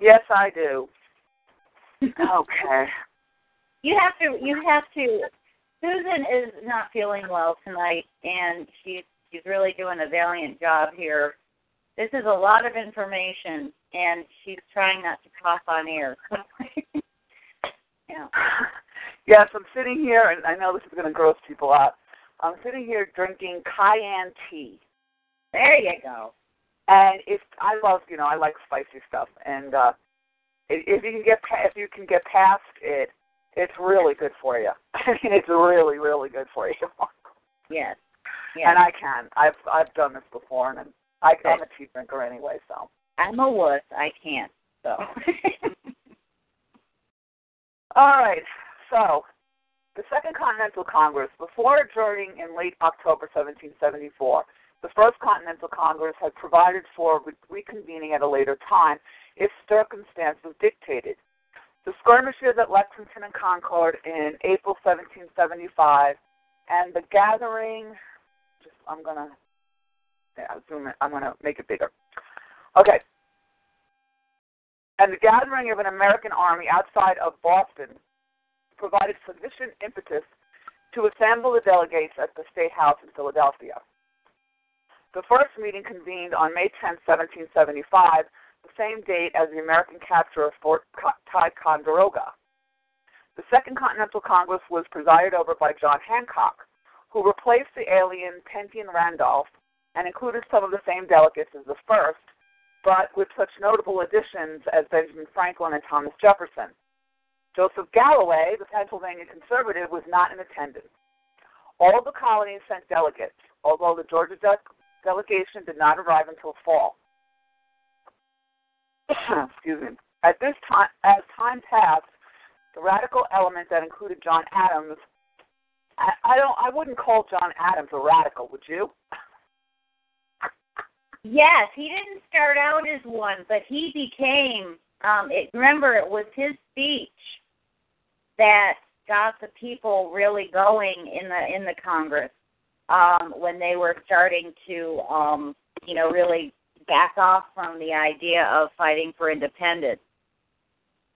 Yes, I do. okay. You have to. You have to. Susan is not feeling well tonight, and she's she's really doing a valiant job here. This is a lot of information, and she's trying not to cough on air. yeah. Yes, I'm sitting here, and I know this is going to gross people out. I'm sitting here drinking cayenne tea, There you go. and if I love, you know, I like spicy stuff, and uh if if you can get pa- if you can get past it, it's really good for you. I mean, it's really, really good for you. Yes. Yes. And I can. I've I've done this before, and I. I'm a tea drinker anyway. So I'm a wuss. I can't. So. all right. So the Second Continental Congress, before adjourning in late October 1774, the First Continental Congress had provided for re- reconvening at a later time if circumstances dictated. The skirmishes at Lexington and Concord in April 1775, and the gathering. Just I'm gonna yeah, zoom it. I'm gonna make it bigger. Okay. And the gathering of an American army outside of Boston provided sufficient impetus to assemble the delegates at the State House in Philadelphia. The first meeting convened on May 10, 1775, the same date as the American capture of Fort Ticonderoga. The Second Continental Congress was presided over by John Hancock, who replaced the alien Peyton Randolph and included some of the same delegates as the first, but with such notable additions as Benjamin Franklin and Thomas Jefferson. Joseph Galloway, the Pennsylvania conservative, was not in attendance. All the colonies sent delegates, although the Georgia de- delegation did not arrive until fall. Excuse me. At this time, as time passed, the radical element that included John Adams, I, I don't, I wouldn't call John Adams a radical, would you? Yes, he didn't start out as one, but he became. Um, it, remember, it was his speech that got the people really going in the in the Congress um, when they were starting to, um, you know, really back off from the idea of fighting for independence.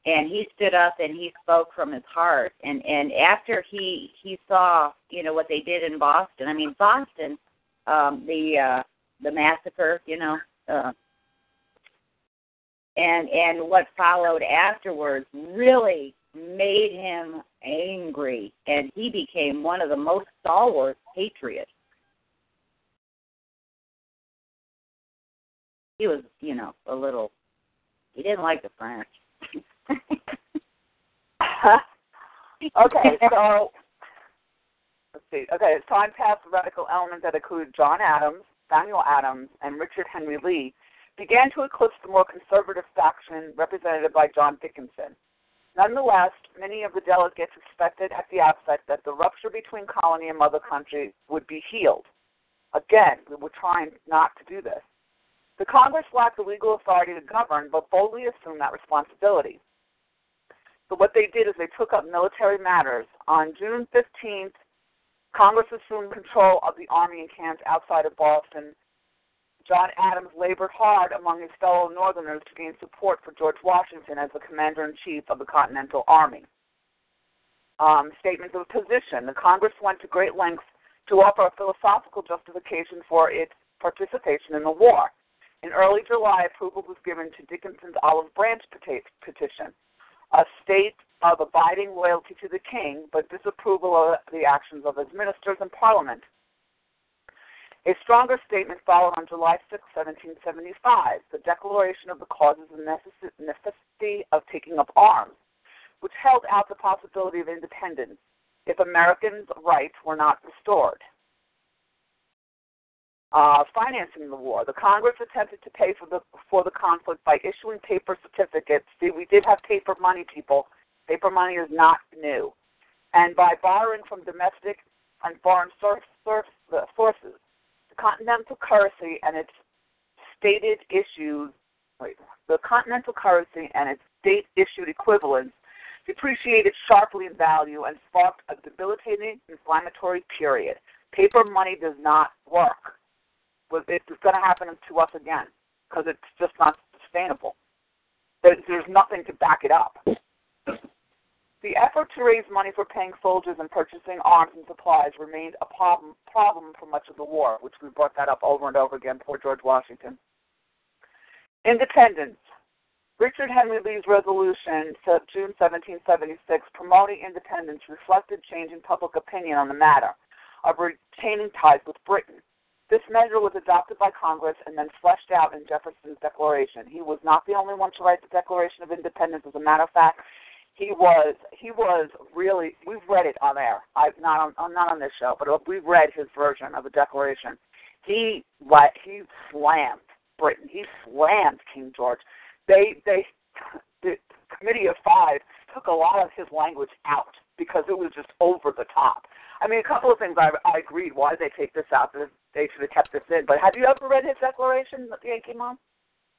and he stood up and he spoke from his heart and and after he he saw you know what they did in boston i mean boston um the uh the massacre you know uh and and what followed afterwards really made him angry and he became one of the most stalwart patriots he was you know a little he didn't like the french okay, so let's see. Okay, time the radical elements that include John Adams, Samuel Adams, and Richard Henry Lee began to eclipse the more conservative faction represented by John Dickinson. Nonetheless, many of the delegates expected at the outset that the rupture between colony and mother country would be healed. Again, we were trying not to do this. The Congress lacked the legal authority to govern, but boldly assumed that responsibility. So what they did is they took up military matters. On June 15th, Congress assumed control of the army encamped outside of Boston. John Adams labored hard among his fellow Northerners to gain support for George Washington as the commander in chief of the Continental Army. Um, statements of position. The Congress went to great lengths to offer a philosophical justification for its participation in the war. In early July, approval was given to Dickinson's olive branch petition a state of abiding loyalty to the king, but disapproval of the actions of his ministers and parliament. A stronger statement followed on July 6, 1775, the declaration of the causes and necessity of taking up arms, which held out the possibility of independence if Americans' rights were not restored uh, financing the war. The Congress attempted to pay for the for the conflict by issuing paper certificates. See, we did have paper money, people. Paper money is not new, and by borrowing from domestic and foreign source, source, sources. The continental currency and its stated issues. Wait, the continental currency and its state issued equivalents depreciated sharply in value and sparked a debilitating inflammatory period. Paper money does not work it's going to happen to us again because it's just not sustainable. There's nothing to back it up. The effort to raise money for paying soldiers and purchasing arms and supplies remained a problem, problem for much of the war, which we brought that up over and over again. Poor George Washington. Independence. Richard Henry Lee's resolution June 1776 promoting independence reflected change in public opinion on the matter of retaining ties with Britain. This measure was adopted by Congress and then fleshed out in Jefferson's Declaration. He was not the only one to write the Declaration of Independence. As a matter of fact, he was he was really we've read it on air. I've not on not on this show, but we've read his version of the Declaration. He what he slammed Britain. He slammed King George. They they the Committee of Five took a lot of his language out because it was just over the top. I mean, a couple of things I, I agreed. Why did they take this out? They should have kept this in. But have you ever read his declaration, Yankee Mom?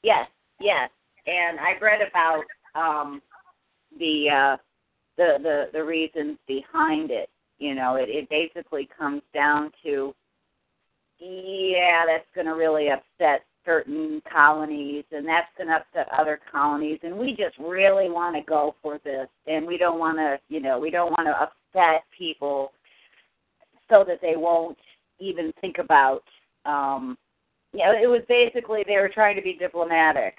Yes, yes. And I've read about um, the uh, the the the reasons behind it. You know, it, it basically comes down to, yeah, that's going to really upset certain colonies, and that's going to upset other colonies, and we just really want to go for this, and we don't want to, you know, we don't want to upset people so that they won't even think about um you know, it was basically they were trying to be diplomatic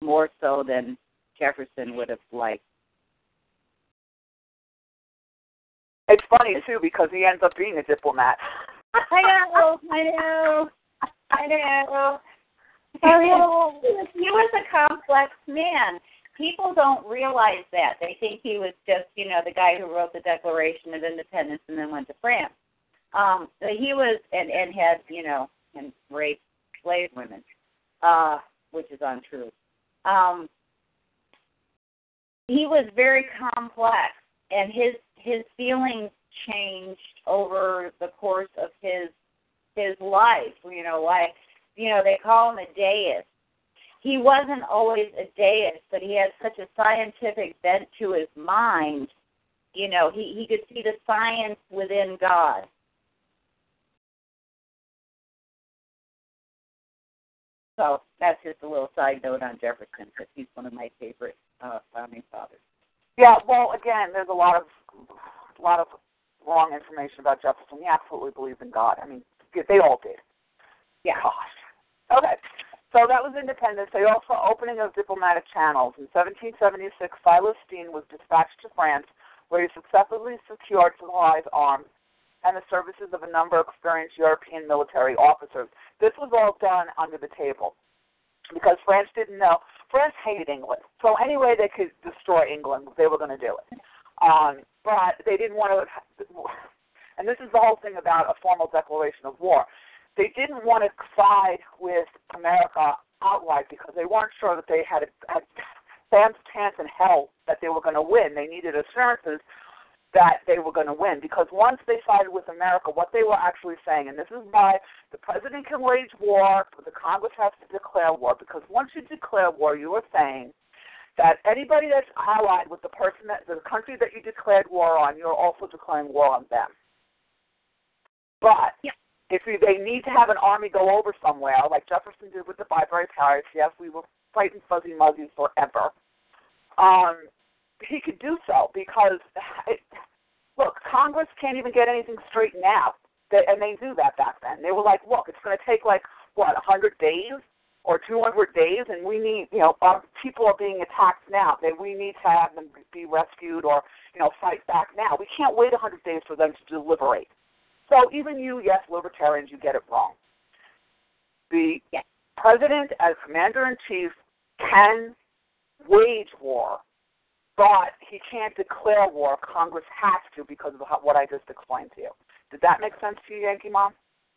more so than Jefferson would have liked. It's funny too because he ends up being a diplomat. I know, I know, I know. I know. He was a complex man people don't realize that. They think he was just, you know, the guy who wrote the Declaration of Independence and then went to France. Um, he was and and had, you know, and raped slave women, uh, which is untrue. Um, he was very complex, and his his feelings changed over the course of his his life. You know, like you know, they call him a deist he wasn't always a deist, but he had such a scientific bent to his mind. You know, he he could see the science within God. So that's just a little side note on Jefferson because he's one of my favorite uh, founding fathers. Yeah, well, again, there's a lot of a lot of wrong information about Jefferson. He absolutely believed in God. I mean, they all did. Yeah. Gosh. Okay. So that was independence. They also opening of diplomatic channels. In 1776, Silas was dispatched to France, where he successfully secured supplies, arms, and the services of a number of experienced European military officers. This was all done under the table because France didn't know. France hated England, so any way they could destroy England, they were going to do it. Um, but they didn't want to. And this is the whole thing about a formal declaration of war. They didn't want to side with America outright because they weren't sure that they had a, had Sam's chance in hell that they were going to win. They needed assurances that they were going to win because once they sided with America, what they were actually saying, and this is why the president can wage war, but the Congress has to declare war because once you declare war, you are saying that anybody that's allied with the person that the country that you declared war on, you're also declaring war on them. But Yeah. if you, they need to have an army go over somewhere, like Jefferson did with the Barbary Pirates, yes, we were fighting fuzzy muzzies forever. Um, he could do so because, it, look, Congress can't even get anything straightened out, they, and they knew that back then. They were like, look, it's going to take like what, a hundred days or two hundred days, and we need, you know, our people are being attacked now. They, we need to have them be rescued or, you know, fight back now. We can't wait a hundred days for them to deliberate. So even you, yes, libertarians, you get it wrong. The Yes. president, as commander in chief, can wage war, but he can't declare war. Congress has to because of what I just explained to you. Did that make sense to you, Yankee Mom?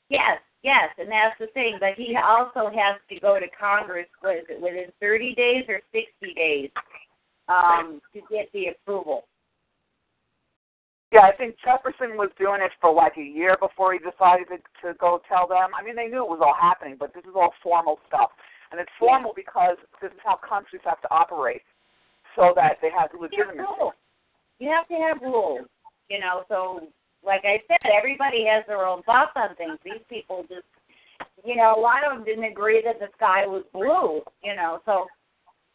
Yes, yes, and that's the thing. But he also has to go to Congress. It? Within 30 days or 60 days um, to get the approval. Yeah, I think Jefferson was doing it for like a year before he decided to, to go tell them. I mean, they knew it was all happening, but this is all formal stuff. And it's formal because this is how countries have to operate so that they have legitimacy. You have to have rules. You know, so like I said, everybody has their own thoughts on things. These people just, you know, a lot of them didn't agree that the sky was blue. You know, so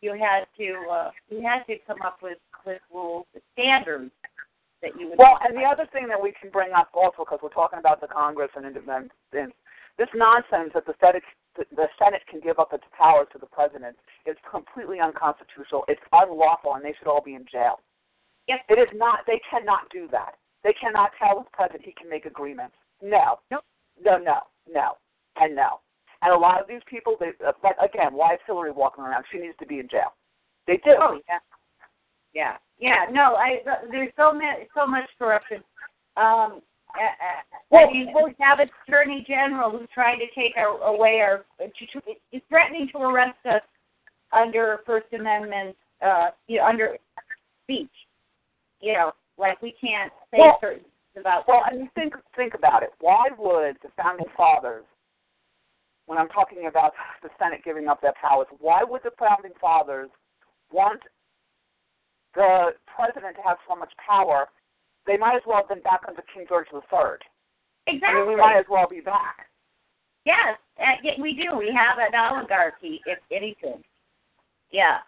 you had to uh, you had to come up with with rules, standards that you would. Well, and the other thing that we can bring up also, because we're talking about the Congress and independence, this nonsense that the Senate, the Senate can give up its powers to the president is completely unconstitutional. It's unlawful, and they should all be in jail. Yes. It is not. They cannot do that. They cannot tell the president he can make agreements. No. Nope. No. No. No. And no. And a lot of these people, they, uh, but again, why is Hillary walking around? She needs to be in jail. They do. Oh yeah, yeah, yeah. No, I there's so much so much corruption. Um, Well, I mean, we have attorney general who's trying to take our, away our, to, is threatening to arrest us under First Amendment, uh, you know, under speech. You know, like we can't say Well- certain things about. Well, and you think think about it. Why would the founding fathers, when I'm talking about the Senate giving up their powers, why would the founding fathers want the president to have so much power? They might as well have been back under King George III. I exactly. mean, we might as well be back. Yes, uh, we do. We have an oligarchy, if anything. Yeah.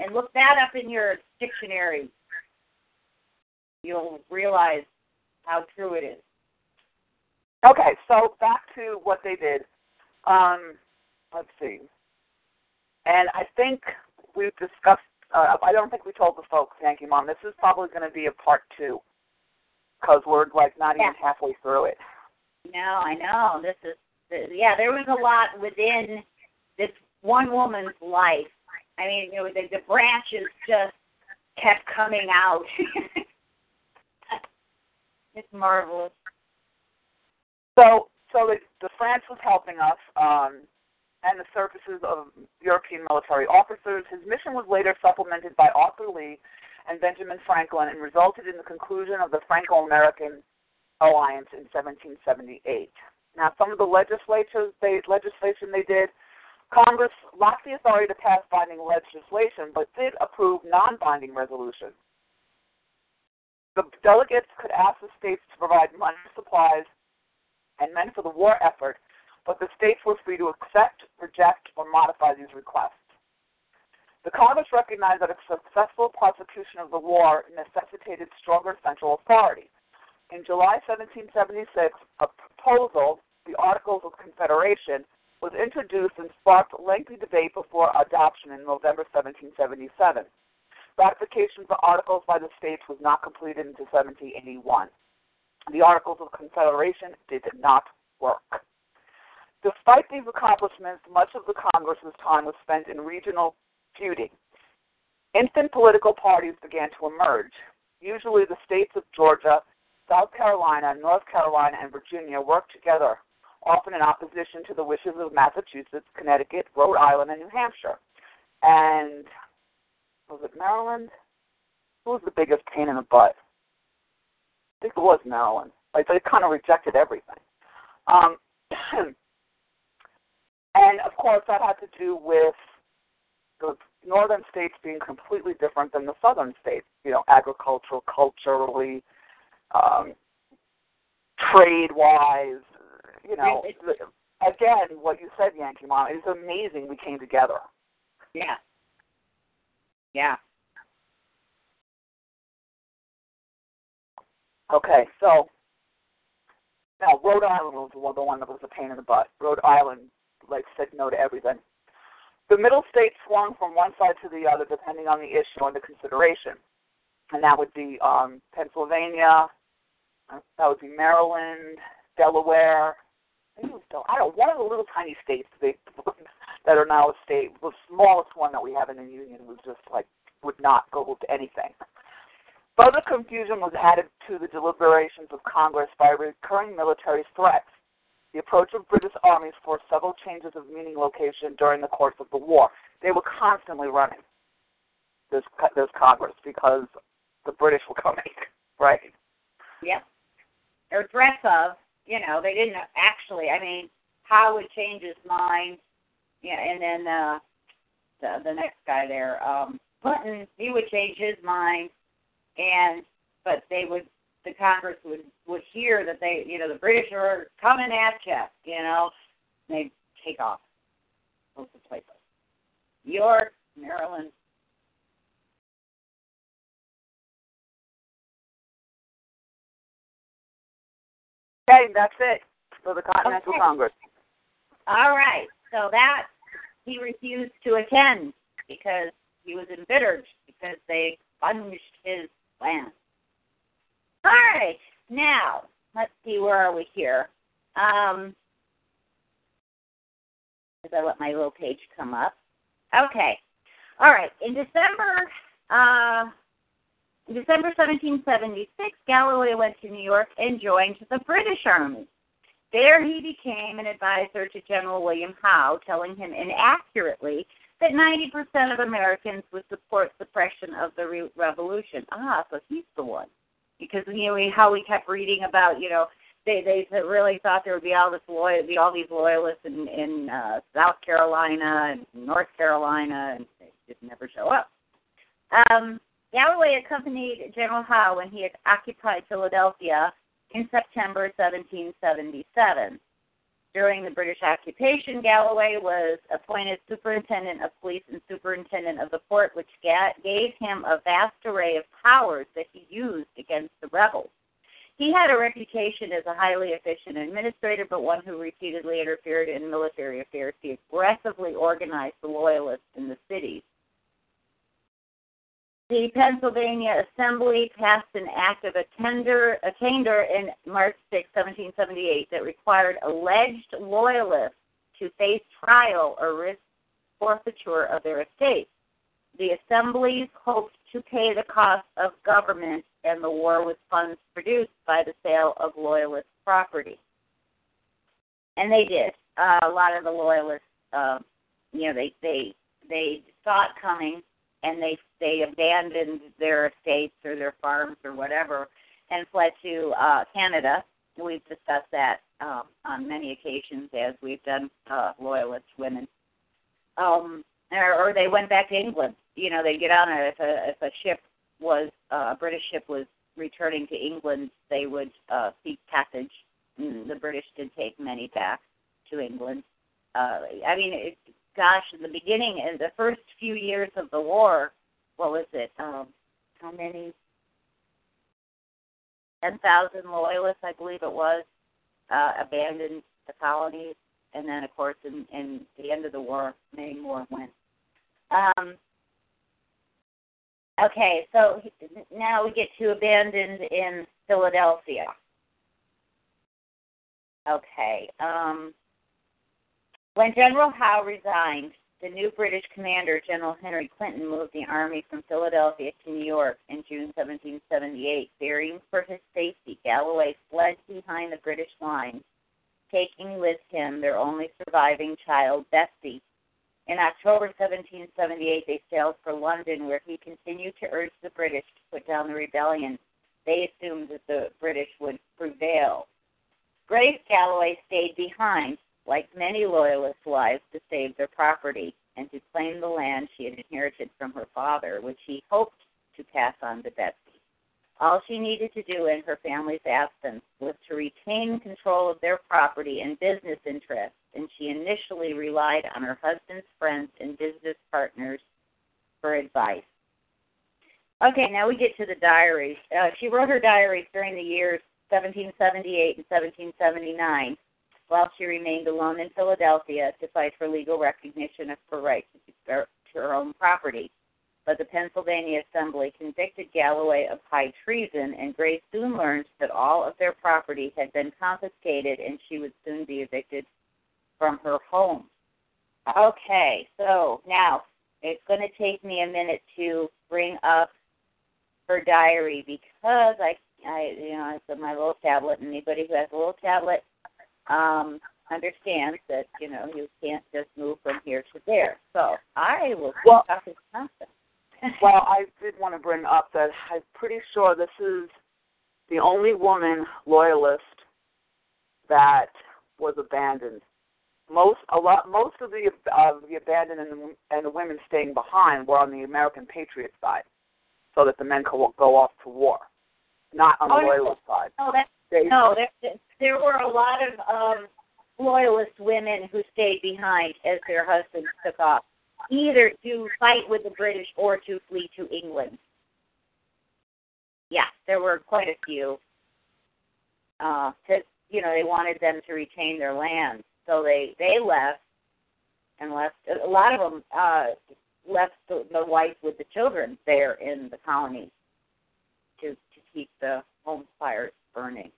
And look that up in your dictionary. You'll realize how true it is. Okay, so back to what they did. Um, let's see. And I think we've discussed. Uh, I don't think we told the folks, Yankee Mom. This is probably going to be a part two because we're like not even halfway through it. No, I know. This is yeah. There was a lot within this one woman's life. I mean, you know, the, the branches just kept coming out. it's marvelous. So, so the, the France was helping us, um, and the services of European military officers. His mission was later supplemented by Arthur Lee and Benjamin Franklin, and resulted in the conclusion of the Franco-American Alliance in 1778. Now, some of the legislatures, they, legislation they did, Congress lacked the authority to pass binding legislation, but did approve non-binding resolutions. The delegates could ask the states to provide money, supplies, and men for the war effort, but the states were free to accept, reject, or modify these requests. The Congress recognized that a successful prosecution of the war necessitated stronger central authority. In July 1776, a proposal, the Articles of Confederation, was introduced and sparked lengthy debate before adoption in November 1777. Ratification of the Articles by the states was not completed until 1781. The Articles of Confederation did not work. Despite these accomplishments, much of the Congress's time was spent in regional feuding. Infant political parties began to emerge. Usually, the states of Georgia, South Carolina, North Carolina, and Virginia worked together, often in opposition to the wishes of Massachusetts, Connecticut, Rhode Island, and New Hampshire. And was it Maryland? Who was the biggest pain in the butt? I think it was Maryland. Like they kind of rejected everything. Um, and of course, that had to do with the northern states being completely different than the southern states. You know, agricultural, culturally, um, trade-wise. You know, again, what you said, Yankee Mom, it's amazing we came together. Yeah. Yeah. Okay, so now Rhode Island was the one that was a pain in the butt. Rhode Island, like, said no to everything. The middle states swung from one side to the other depending on the issue under consideration, and that would be um, Pennsylvania, that would be Maryland, Delaware. I don't one of the little tiny states that are now a state. The smallest one that we have in the union was just like would not go to anything. Further confusion was added to the deliberations of Congress by recurring military threats. The approach of British armies forced several changes of meeting location during the course of the war. They were constantly running this this Congress because the British were coming, right? Yep. Or threats of, you know, they didn't actually. I mean, Howe would change his mind, yeah, and then uh, the the next guy there, um, Clinton, he would change his mind and but they would the Congress would would hear that they you know the British are coming at you you know and they take off those the places York Maryland Okay, that's it for the Continental Okay. Congress. all right so that he refused to attend because he was embittered because they expunged his plan. All right, now let's see where are we here. Um, as I let my little page come up. Okay, all right. In December, uh, in December 1776, Galloway went to New York and joined the British Army. There he became an advisor to General William Howe, telling him inaccurately that 90% of Americans would support suppression of the re- revolution. Ah, so he's the one. Because you know we- how we kept reading about, you know, they they really thought there would be all this loyal, be all these loyalists in in uh, South Carolina and North Carolina, and they just never show up. Um, Galloway accompanied General Howe when he occupied Philadelphia in September 1777. During the British occupation, Galloway was appointed superintendent of police and superintendent of the port, which ga- gave him a vast array of powers that he used against the rebels. He had a reputation as a highly efficient administrator, but one who repeatedly interfered in military affairs. He aggressively organized the loyalists in the cities. The Pennsylvania Assembly passed an act of attainder, attainder in March 6, 1778, that required alleged loyalists to face trial or risk forfeiture of their estates. The assemblies hoped to pay the cost of government and the war with funds produced by the sale of loyalist property. And they did. Uh, a lot of the loyalists, uh, you know, they they they saw it coming and they they abandoned their estates or their farms or whatever and fled to uh, Canada. We've discussed that um, on many occasions as we've done uh, loyalist women. Um, or, or they went back to England. You know, they get on a if a if a ship was uh, a British ship was returning to England, they would uh, seek passage. And the British did take many back. to England. Uh, I mean, it, gosh, in the beginning, in the first few years of the war, what was it? Um, how many? Ten thousand loyalists, I believe it was, uh, abandoned the colonies, and then, of course, in, in the end of the war, many more went. Um, okay, so now we get to abandoned in Philadelphia. Okay. Um, when General Howe resigned, the new British commander, General Henry Clinton, moved the army from Philadelphia to New York in June 1778. Fearing for his safety, Galloway fled behind the British lines, taking with him their only surviving child, Betsy. In October 1778, they sailed for London, where he continued to urge the British to put down the rebellion. They assumed that the British would prevail. Grace Galloway stayed behind, like many Loyalist wives, to save their property and to claim the land she had inherited from her father, which he hoped to pass on to Betsy. All she needed to do in her family's absence was to retain control of their property and business interests, and she initially relied on her husband's friends and business partners for advice. Okay, now we get to the diaries. Uh, she wrote her diaries during the years 1778 and 1779 while she remained alone in Philadelphia to fight for legal recognition of her right to her own property but the Pennsylvania Assembly convicted Galloway of high treason, and Grace soon learned that all of their property had been confiscated and she would soon be evicted from her home. Okay, so now it's going to take me a minute to bring up her diary because I, I, you know, it's on my little tablet. And anybody who has a little tablet um, understands that you know you can't just move from here to there. So I will well, talk to Constance well, I did want to bring up that I'm pretty sure this is the only woman loyalist that was abandoned. Most a lot most of the of the abandoned and the, and the women staying behind were on the American Patriot side, so that the men could go off to war, not on oh, the loyalist no. side. No, that's, they, no, there, there were a lot of um, loyalist women who stayed behind as their husbands took off either to fight with the British or to flee to England. Yeah, there were quite a few. Uh, to, you know, they wanted them to retain their land, so they they left and left. A lot of them uh, left the, the wife with the children there in the colony to to keep the home fires burning.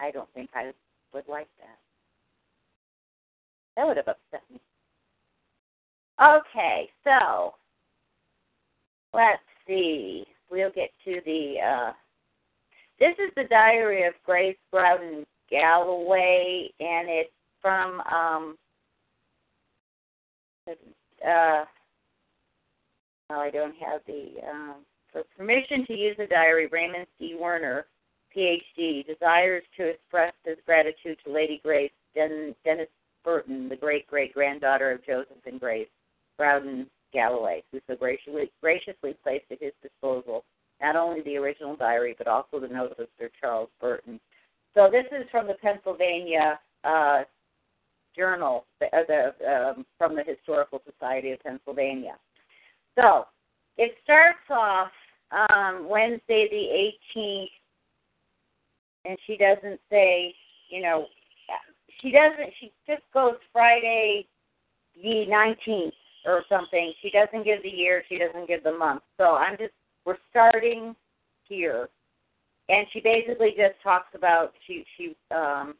I don't think I would like that. That would have upset me. Okay, so let's see. We'll get to the. Uh, this is the diary of Grace Growdon Galloway, and it's from. Um, uh, well, I don't have the. Um, for permission to use the diary, Raymond C. Werner, PhD, desires to express his gratitude to Lady Grace Den- Dennis Burton, the great great granddaughter of Joseph and Grace Growdon Galloway, who so graciously, graciously placed at his disposal not only the original diary but also the notes of Sir Charles Burton. So this is from the Pennsylvania uh, Journal, the, uh, the, um, from the Historical Society of Pennsylvania. So it starts off um, Wednesday the 18th, and she doesn't say, you know, she doesn't. She just goes Friday the nineteenth or something. She doesn't give the year. She doesn't give the month. So I'm just we're starting here, and she basically just talks about she she um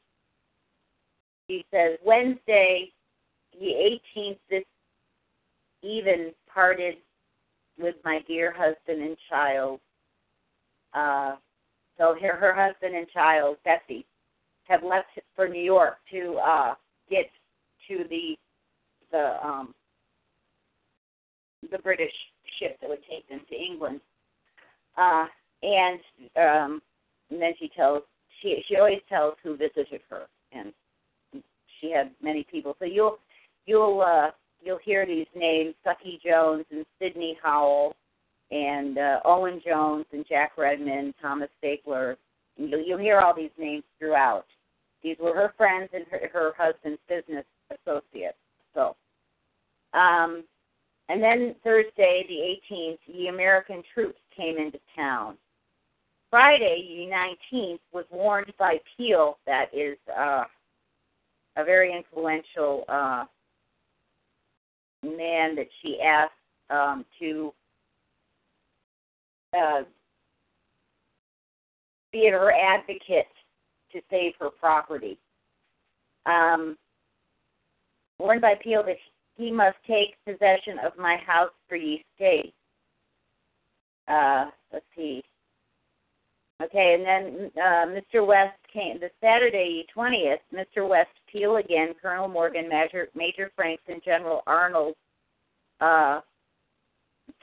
she says Wednesday the eighteenth this even parted with my dear husband and child. Uh, so her her husband and child Bessie have left for New York to uh, get to the the um, the British ship that would take them to England. Uh, and um, and then she tells she she always tells who visited her, and she had many people. So you'll you'll uh, you'll hear these names: Sucky Jones and Sidney Howell, and uh, Owen Jones and Jack Redmond, Thomas Stapler, you'll, you'll hear all these names throughout. These were her friends and her, her husband's business associates. So, um, and then Thursday, the 18th, the American troops came into town. Friday, the 19th, was warned by Peale, that is uh, a very influential uh, man that she asked um, to uh, her advocate to save her property. Um, warned by Peale that he must take possession of my house for ye stay. Uh, let's see. Okay, and then uh, Mr. West came the Saturday 20th. Mr. West, Peale again, Colonel Morgan, Major Major Franks, and General Arnold uh,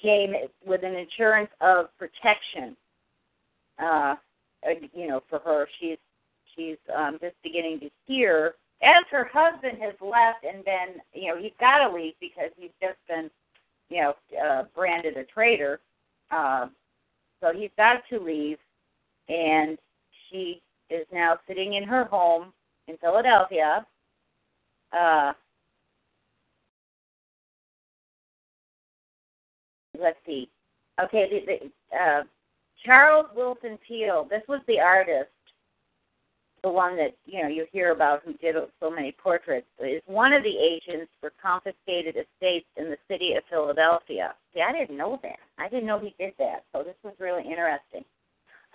came with an insurance of protection. Uh, you know, for her, she's she's um, just beginning to hear as her husband has left and been, you know, he's got to leave because he's just been, you know, uh, branded a traitor. Uh, so he's got to leave, and she is now sitting in her home in Philadelphia. Uh, let's see. Okay, the, the, uh, Charles Willson Peale. This was the artist the one that you know you hear about who did so many portraits is one of the agents for confiscated estates in the city of Philadelphia. See, I didn't know that. I didn't know he did that. So this was really interesting.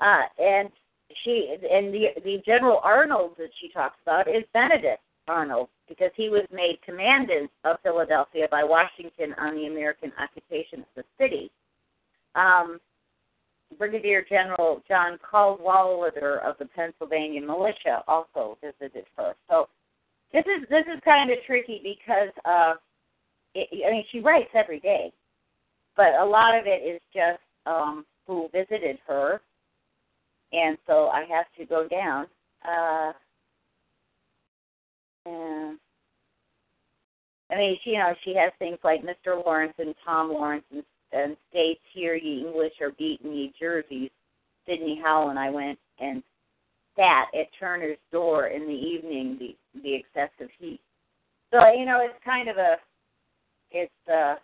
Uh, and she and the the General Arnold that she talks about is Benedict Arnold because he was made commandant of Philadelphia by Washington on the American occupation of the city. Um, Brigadier General John Cadwalader of the Pennsylvania Militia also visited her. So this is this is kind of tricky because uh, it, I mean she writes every day, but a lot of it is just um, who visited her, and so I have to go down. Uh, and I mean, she, you know, she has things like Mr. Lawrence and Tom Lawrence and and states here ye English are beaten ye Jerseys. Sidney Howell and I went and sat at Turner's door in the evening, the the excessive heat. So you know, it's kind of a, it's uh.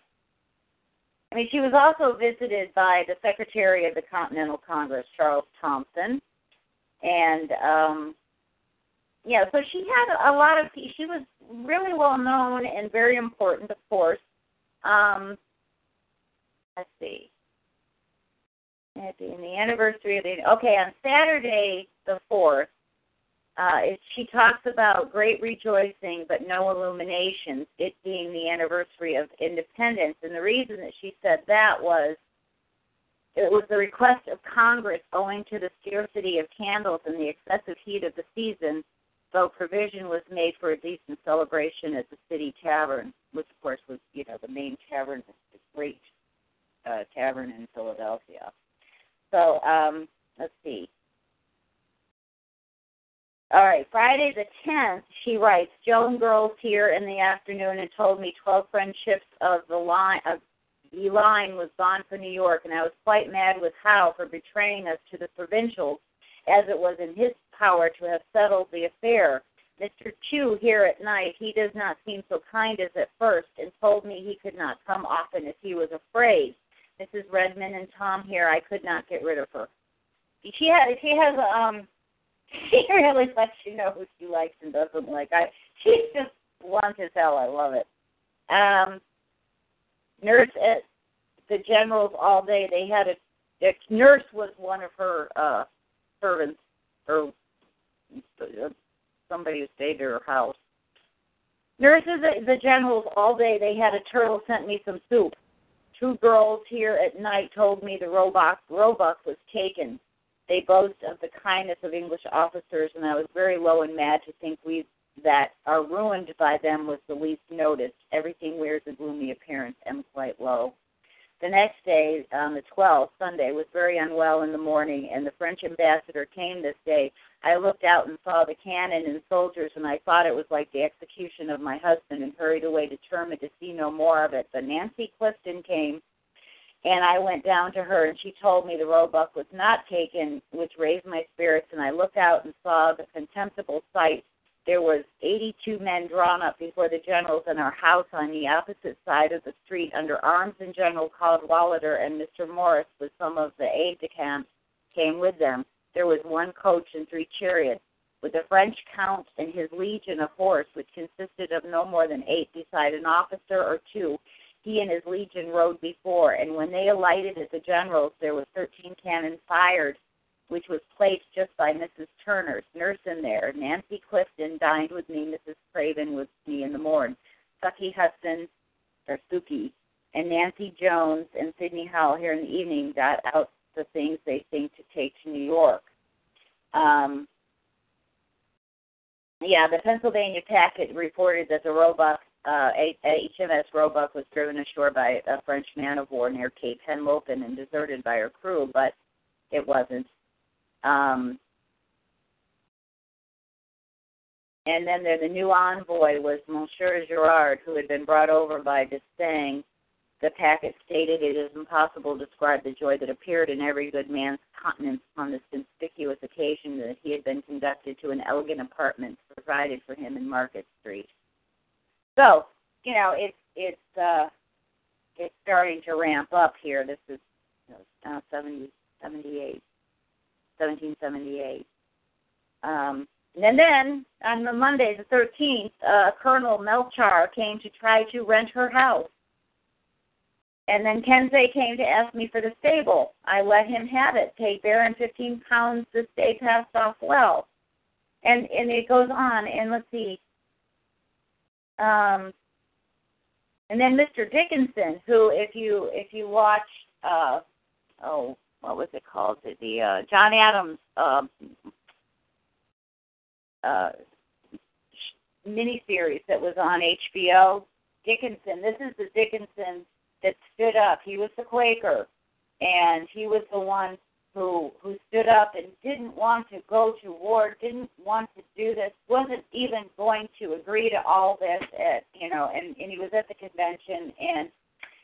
I mean, she was also visited by the Secretary of the Continental Congress, Charles Thomson, and um, yeah, so she had a lot of. She was really well known and very important, of course. Um, let's see. In the anniversary of the okay on Saturday the fourth, uh, she talks about great rejoicing but no illuminations. It being the anniversary of independence, and the reason that she said that was it was the request of Congress owing to the scarcity of candles and the excessive heat of the season. So provision was made for a decent celebration at the city tavern, which of course was you know the main tavern, the great uh, tavern in Philadelphia. So um, let's see. All right, Friday the 10th, she writes, Joan girls here in the afternoon and told me 12 French ships of the line of the line was gone for New York, and I was quite mad with Howe for betraying us to the provincials, as it was in his power to have settled the affair. Mr. Chew here at night, he does not seem so kind as at first, and told me he could not come often if he was afraid. Mrs. Redmond and Tom here. I could not get rid of her. She has she has um she really lets you know who she likes and doesn't like. I she's just blunt as hell. I love it. Um, nurse at the generals all day. They had a, a nurse was one of her uh servants or somebody who stayed at her house. Nurses at the generals all day. They had a turtle sent me some soup. Two girls here at night told me the Roebuck, Roebuck was taken. They boast of the kindness of English officers, and I was very low and mad to think we that are ruined by them was the least noticed. Everything wears a gloomy appearance. Am quite low. The next day, on the 12th, Sunday, was very unwell in the morning, and the French ambassador came this day. I looked out and saw the cannon and soldiers, and I thought it was like the execution of my husband, and hurried away determined to see no more of it. But Nancy Clifton came, And I went down to her, and she told me the Roebuck was not taken, which raised my spirits. And I looked out and saw the contemptible sight. There was 82 men drawn up before the generals in our house on the opposite side of the street under arms, and General Cadwalader and Mr. Morris, with some of the aides-de-camp, came with them. There was one coach and three chariots with the French count and his legion of horse, which consisted of no more than eight beside an officer or two. He and his legion rode before, and when they alighted at the general's, there were thirteen cannon fired, which was placed just by Mrs. Turner's nurse in there. Nancy Clifton dined with me. Mrs. Craven with me in the morning. Sucky Hudson, or Suki, and Nancy Jones and Sidney Howell here in the evening got out the things they think to take to New York. Um, yeah, the Pennsylvania packet reported that the Roebuck, uh, HMS Roebuck, was driven ashore by a French man of war near Cape Henlopen and deserted by her crew, but it wasn't. Um, and then there, the new envoy was Monsieur Girard, who had been brought over by D'Estaing the packet stated it is impossible to describe the joy that appeared in every good man's countenance on this conspicuous occasion that he had been conducted to an elegant apartment provided for him in Market Street. So, you know, it's it's uh it's starting to ramp up here. This is you know, now 70, 78, 1778. Um, and then on the Monday, the 13th, uh, Colonel Melchar came to try to rent her house. And then Kensei came to ask me for the stable. I let him have it, paid Baron fifteen pounds. The day passed off well, and and it goes on. And let's see. Um, and then Mr. Dickinson, who, if you if you watch, uh, oh, what was it called? The, the uh, John Adams uh, uh, miniseries that was on HBO. Dickinson. This is the Dickinson that stood up. He was the Quaker, and he was the one who who stood up and didn't want to go to war, didn't want to do this, wasn't even going to agree to all this. At you know, and and he was at the convention, and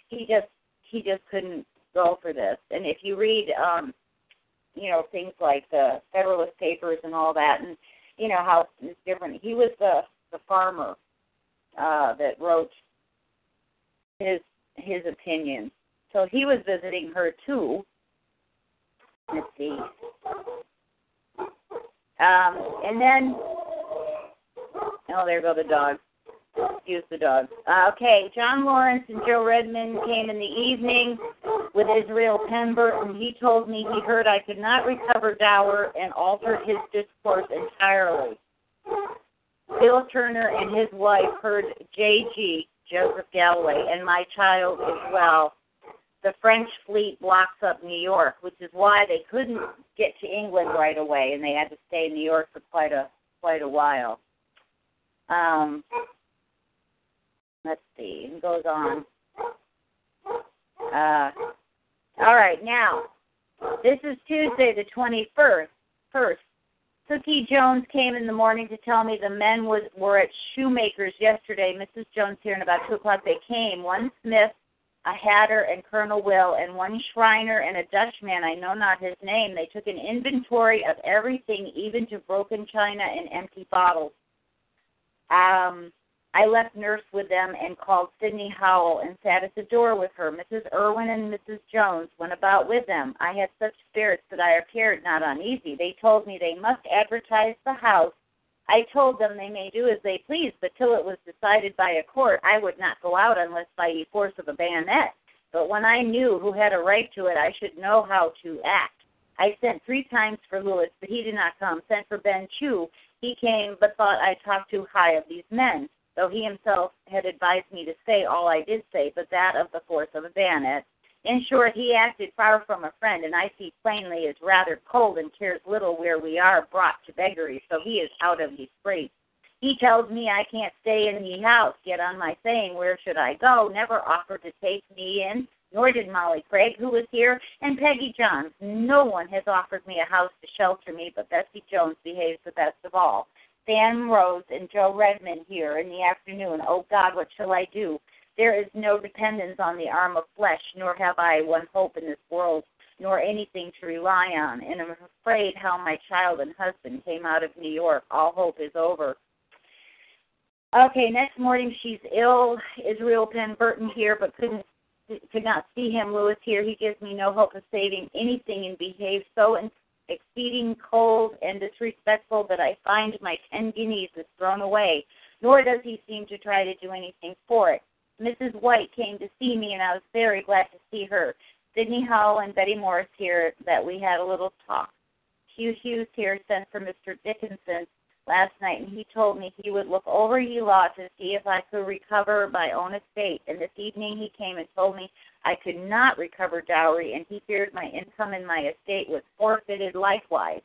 he just he just couldn't go for this. And if you read, um, you know, things like the Federalist Papers and all that, and you know how it's different. He was the the farmer uh, that wrote his his opinion. So he was visiting her too. Let's see. Um, and then, oh, there go the dogs. Excuse the dog. Uh, okay, John Lawrence and Joe Redmond came in the evening with Israel Pemberton. He told me he heard I could not recover Dower and altered his discourse entirely. Bill Turner and his wife heard J.G. Joseph Galloway, and my child as well. The French fleet blocks up New York, which is why they couldn't get to England right away, and they had to stay in New York for quite a quite a while. Um, let's see, it goes on. Uh, all right, now this is Tuesday, the twenty first. Cookie Jones came in the morning to tell me the men was were at Shoemaker's yesterday. Mrs. Jones here, and about two o'clock they came. One Smith, a hatter, and Colonel Will, and one Schreiner and a Dutchman. I know not his name. They took an inventory of everything, even to broken china and empty bottles. Um, I left nurse with them and called Sidney Howell and sat at the door with her. Mrs. Irwin and Mrs. Jones went about with them. I had such spirits that I appeared not uneasy. They told me they must advertise the house. I told them they may do as they please, but till it was decided by a court, I would not go out unless by the force of a bayonet. But when I knew who had a right to it, I should know how to act. I sent three times for Lewis, but he did not come. Sent for Ben Chew. He came, but thought I talked too high of these men though he himself had advised me to say all I did say, but that of the force of a bayonet. In short, he acted far from a friend, and I see plainly is rather cold and cares little where we are brought to beggary, so he is out of his scrape. He tells me I can't stay in the house, yet on my saying where should I go, never offered to take me in, nor did Molly Craig, who was here, and Peggy Johns. No one has offered me a house to shelter me, but Bessie Jones behaves the best of all. Sam Rose and Joe Redmond here in the afternoon. Oh God, what shall I do? There is no dependence on the arm of flesh, nor have I one hope in this world, nor anything to rely on. And I'm afraid how my child and husband came out of New York. All hope is over. Okay, next morning she's ill. Israel Pemberton here, but couldn't could not see him. Lewis here. He gives me no hope of saving anything and behaves so exceeding cold and disrespectful that I find my ten guineas is thrown away. Nor does he seem to try to do anything for it. Mrs. White came to see me, and I was very glad to see her. Sidney Howell and Betty Morris here that we had a little talk. Hugh Hughes here sent for Mr. Dickinson last night, and he told me he would look over ye law to see if I could recover my own estate. And this evening he came and told me I could not recover dowry, and he feared my income and my estate was forfeited likewise.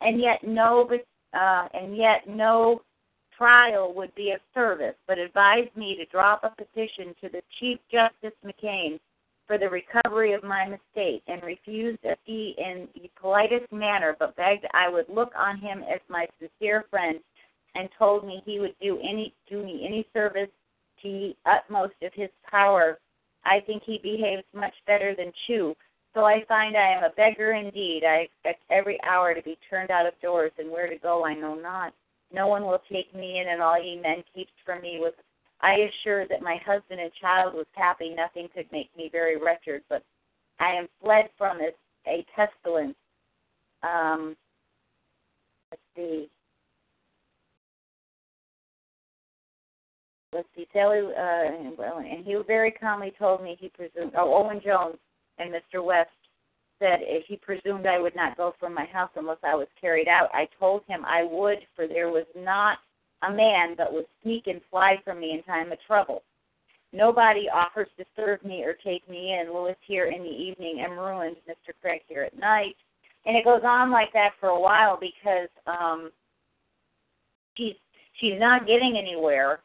And yet no, uh, and yet no trial would be of service, but advised me to drop a petition to the Chief Justice McKean for the recovery of my mistake, and refused he in the politest manner, but begged I would look on him as my sincere friend, and told me he would do any do me any service to the utmost of his power. I think he behaves much better than Chew. So I find I am a beggar indeed. I expect every hour to be turned out of doors, and where to go I know not. No one will take me in, and all ye men keeps from me with I assured that my husband and child was happy. Nothing could make me very wretched, but I am fled from it a pestilence. Um, let's see. Let's see. Sally, uh, and he very calmly told me he presumed. Oh, Owen Jones and Mr. West said he presumed I would not go from my house unless I was carried out. I told him I would, for there was not a man but would sneak and fly from me in time of trouble. Nobody offers to serve me or take me in. Lewis here in the evening am ruined, Mr. Craig here at night. And it goes on like that for a while because um she's she's not getting anywhere.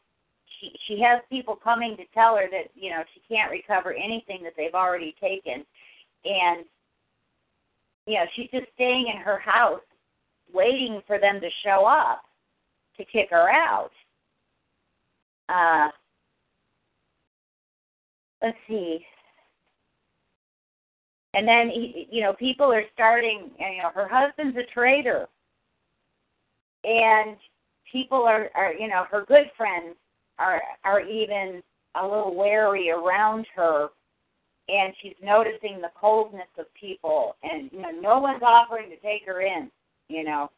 She she has people coming to tell her that, you know, she can't recover anything that they've already taken. And you know, she's just staying in her house waiting for them to show up to kick her out. Uh, let's see. And then you know people are starting. You know her husband's a traitor, and people are are you know her good friends are are even a little wary around her and she's noticing the coldness of people and you know no one's offering to take her in you know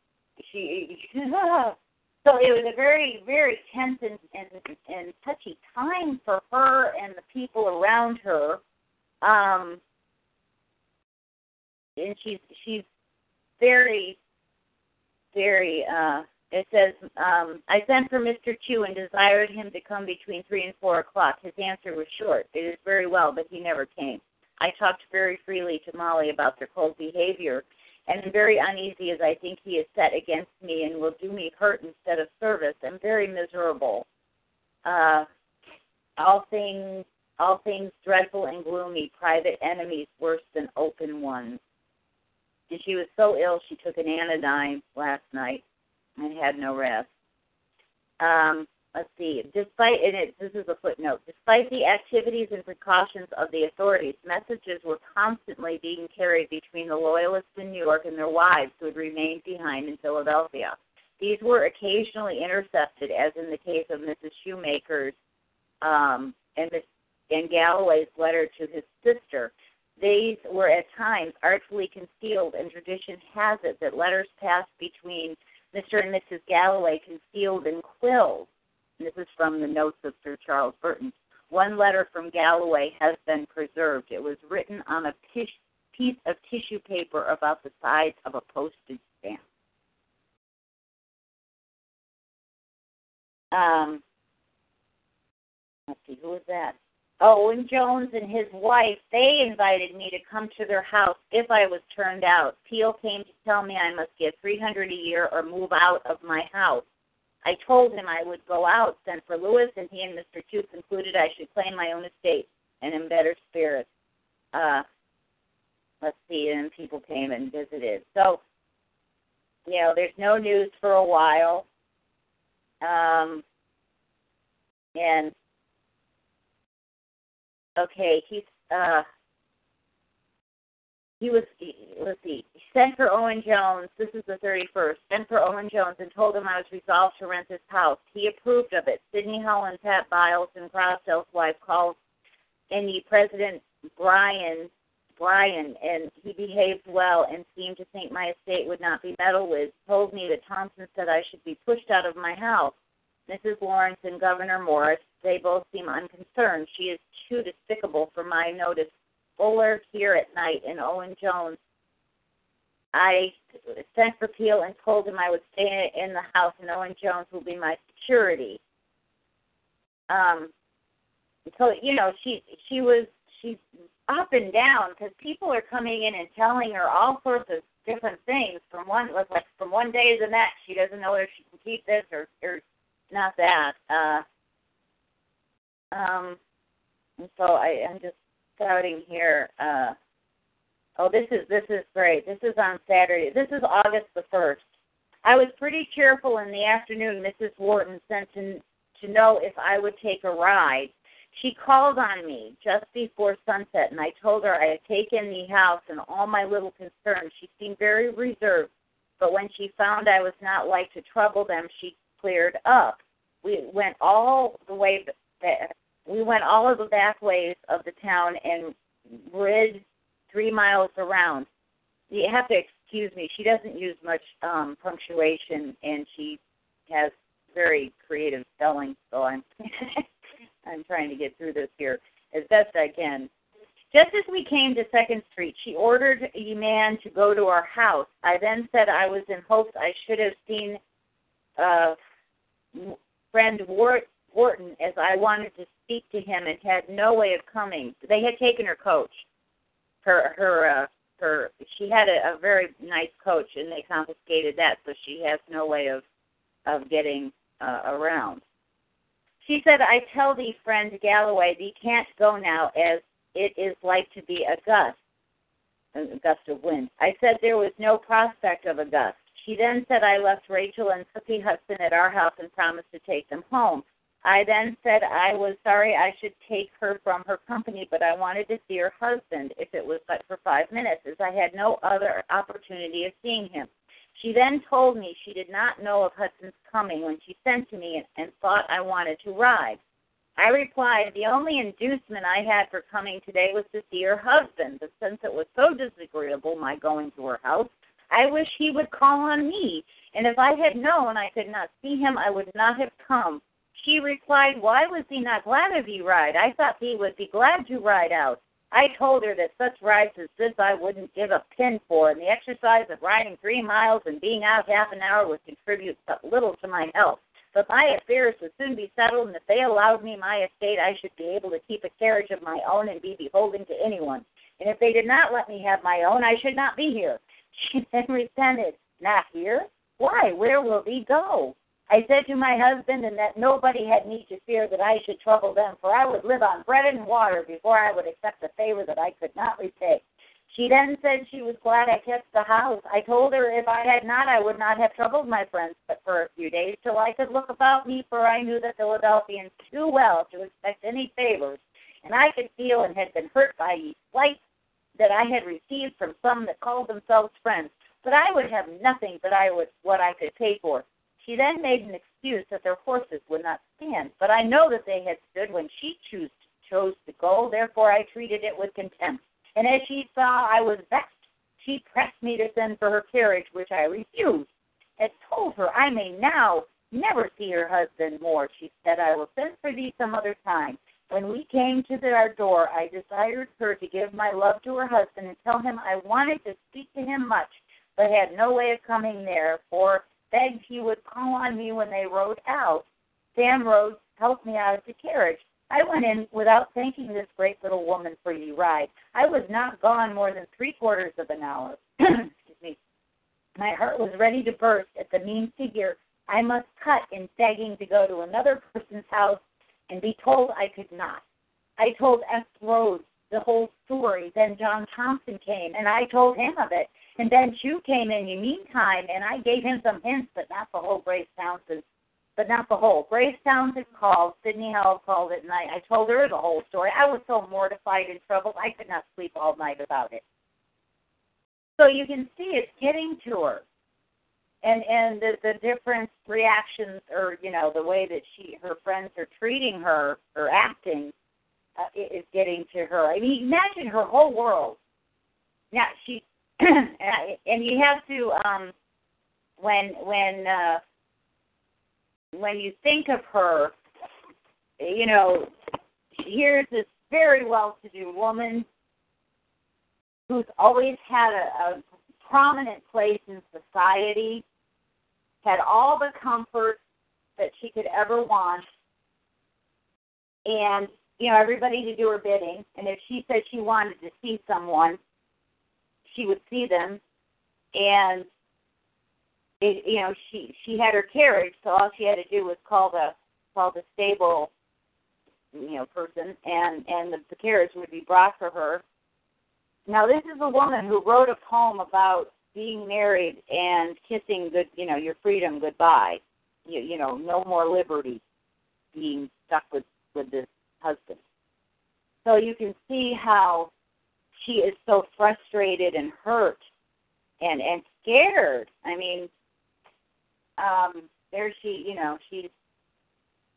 she so it was a very, very tense and, and, and touchy time for her and the people around her. Um, and she's she's very, very. Uh, it says, um, I sent for Mr. Chew and desired him to come between three and four o'clock. His answer was short. It is very well, but he never came. I talked very freely to Molly about their cold behavior and very uneasy as I think he is set against me and will do me hurt instead of service. I'm very miserable. Uh, all things, all things dreadful and gloomy, private enemies worse than open ones. And she was so ill she took an anodyne last night and had no rest. Um, let's see, despite and it, this is a footnote. Despite the activities and precautions of the authorities, messages were constantly being carried between the loyalists in New York and their wives who had remained behind in Philadelphia. These were occasionally intercepted, as in the case of Mrs. Shoemaker's um, and, Miss, and Galloway's letter to his sister. These were at times artfully concealed, and tradition has it that letters passed between Mr. and Mrs. Galloway concealed in quills this is from the notes of Sir Charles Burton. One letter from Galloway has been preserved. It was written on a piece of tissue paper about the size of a postage stamp. Um, let's see, who was that? Owen Jones and his wife, they invited me to come to their house if I was turned out. Peale came to tell me I must get three hundred a year or move out of my house. I told him I would go out, send for Lewis, and he and Mr. Chew concluded I should claim my own estate and in better spirits. Uh, let's see, and people came and visited. So, you know, there's no news for a while. Um, and okay, he's uh he was let's see, sent for Owen Jones, this is the thirty first, sent for Owen Jones and told him I was resolved to rent his house. He approved of it. Sidney Helen, Pat Biles and Crosdale's wife called and the president Bryan Bryan and he behaved well and seemed to think my estate would not be meddled with, told me that Thompson said I should be pushed out of my house. Mrs. Lawrence and Gouverneur Morris, they both seem unconcerned. She is too despicable for my notice. Fuller here at night and Owen Jones. I sent for Peale and told him I would stay in the house and Owen Jones will be my security. Um, so you know she she was she's up and down because people are coming in and telling her all sorts of different things from one like from one day to the next. She doesn't know whether she can keep this or or not that. Uh, um, and so I I'm just scouting here. Uh, oh, this is this is great. This is on Saturday. This is August the first. I was pretty cheerful in the afternoon. Mrs. Wharton sent to to know if I would take a ride. She called on me just before sunset, and I told her I had taken the house and all my little concerns. She seemed very reserved, but when she found I was not like to trouble them, she cleared up. We went all the way back. We went all of the back ways of the town and rid three miles around. You have to excuse me. She doesn't use much um, punctuation, and she has very creative spelling. So I'm I'm trying to get through this here as best I can. Just as we came to Second Street, she ordered a man to go to our house. I then said I was in hopes I should have seen uh, friend Wharton as I wanted to speak to him and had no way of coming. They had taken her coach. Her her uh, her she had a, a very nice coach and they confiscated that, so she has no way of of getting uh, around. She said, I tell thee, friend Galloway, thee can't go now, as it is like to be a gust, a gust of wind. I said there was no prospect of a gust. She then said I left Rachel and Cookie Hudson at our house and promised to take them home. I then said I was sorry I should take her from her company, but I wanted to see her husband, if it was but for five minutes, as I had no other opportunity of seeing him. She then told me she did not know of Hudson's coming when she sent to me and, and thought I wanted to ride. I replied, The only inducement I had for coming today was to see her husband, but since it was so disagreeable, my going to her house, I wish he would call on me, and if I had known I could not see him, I would not have come. She replied, Why was he not glad of you ride? I thought he would be glad to ride out. I told her that such rides as this I wouldn't give a pin for, and the exercise of riding three miles and being out half an hour would contribute but little to my health. But my affairs would soon be settled, and if they allowed me my estate, I should be able to keep a carriage of my own and be beholden to anyone. And if they did not let me have my own, I should not be here. She then resented, Not here? Why? Where will thee go? I said to my husband and that nobody had need to fear that I should trouble them, for I would live on bread and water before I would accept a favor that I could not repay. She then said she was glad I kept the house. I told her if I had not, I would not have troubled my friends but for a few days till I could look about me, for I knew the Philadelphians too well to expect any favors, and I could feel and had been hurt by ye slights that I had received from some that called themselves friends. But I would have nothing but I would what I could pay for. She then made an excuse that their horses would not stand, but I know that they had stood when she chose, chose to go, therefore I treated it with contempt. And as she saw I was vexed, she pressed me to send for her carriage, which I refused. Had told her I may now never see her husband more. She said, I will send for thee some other time. When we came to our door, I desired her to give my love to her husband and tell him I wanted to speak to him much, but had no way of coming there, for begged he would call on me when they rode out. Sam Rhodes helped me out of the carriage. I went in without thanking this great little woman for the ride. I was not gone more than three quarters of an hour. Excuse me. My heart was ready to burst at the mean figure I must cut in begging to go to another person's house and be told I could not. I told S. Rhodes the whole story. Then John Thompson came, and I told him of it. And then Chew came in in the meantime, and I gave him some hints, but not the whole Grace Townsend. but not the whole. Grace Townsend called, Sidney Howell called it, and I, I told her the whole story. I was so mortified and troubled, I could not sleep all night about it. So you can see it's getting to her, and and the the different reactions, or you know, the way that she her friends are treating her or acting, uh, is getting to her. I mean, imagine her whole world. Now she, and you have to um, when when uh, when you think of her, you know, here's this very well-to-do woman who's always had a, a prominent place in society, had all the comfort that she could ever want, and you know everybody to do her bidding. And if she said she wanted to see someone, she would see them, and it, you know she she had her carriage, so all she had to do was call the call the stable, you know, person, and and the, the carriage would be brought for her. Now this is a woman who wrote a poem about being married and kissing good, you know, your freedom goodbye. You, you know, no more liberty, being stuck with with this husband. So you can see how she is so frustrated and hurt and and scared. I mean, um, there she, you know, she's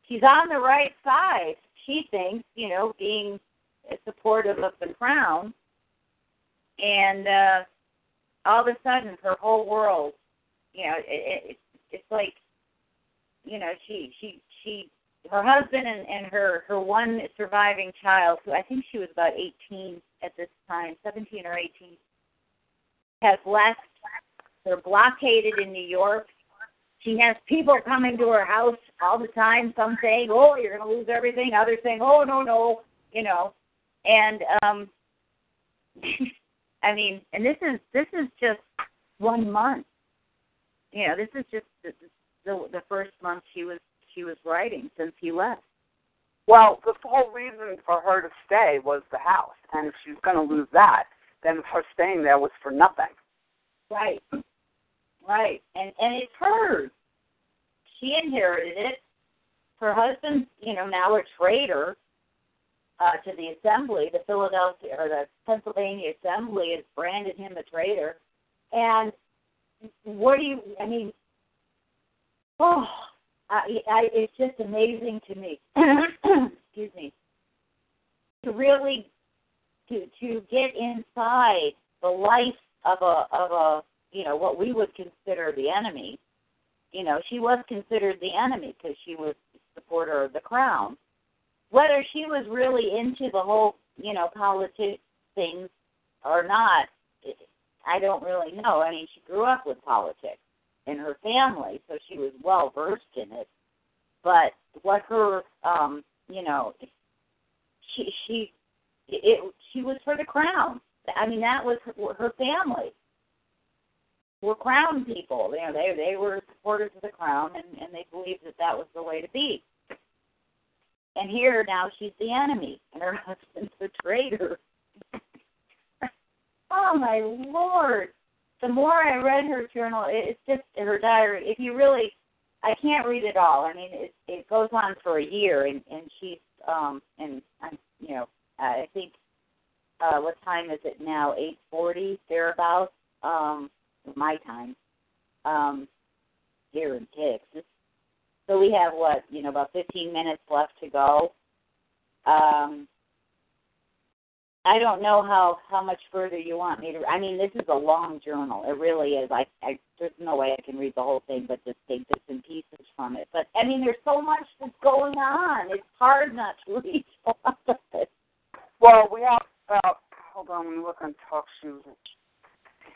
she's on the right side. She thinks, you know, being supportive of the crown, and uh, all of a sudden, her whole world, you know, it, it, it's like, you know, she she she her husband and, and her her one surviving child, who I think she was about 18 at this time, 17 or 18, has left. They're blockaded in New York. She has people coming to her house all the time. Some saying, "Oh, you're going to lose everything." Others saying, "Oh, no, no," you know. And um I mean, and this is this is just one month. You know, this is just the the, the first month she was she was writing since he left. Well, the whole reason for her to stay was the house, and if she's going to lose that, then her staying there was for nothing. Right. Right. And and it's hers. She inherited it. Her husband's, you know, now a traitor uh, to the assembly. The Philadelphia or the Pennsylvania Assembly has branded him a traitor. And what do you? I mean, oh, I, I, it's just amazing to me. excuse me. To really to to get inside the life of a of a you know what we would consider the enemy. You know, she was considered the enemy because she was supporter of the crown. Whether she was really into the whole you know politics things or not, I don't really know. I mean, she grew up with politics in her family, so she was well versed in it. But what her, um, you know, she she it she was for the crown. I mean, that was her, her family were crown people. You know, they they were supporters of the crown, and and they believed that that was the way to be. And here now she's the enemy, and her husband's a traitor. oh my lord! The more I read her journal, it's just her diary. If you really, I can't read it all. I mean, it it goes on for a year, and and she's um and I'm you know I think uh what time is it now? Eight forty thereabouts. Um, my time um, here in Texas. So we have what you know about 15 minutes left to go. Um, I don't know how how much further you want me to. I mean, this is a long journal. It really is. I, I there's no way I can read the whole thing, but just take bits and pieces from it. But I mean, there's so much that's going on. It's hard not to read a lot of it. Well, we have about. Hold on, let me look on talk shoes in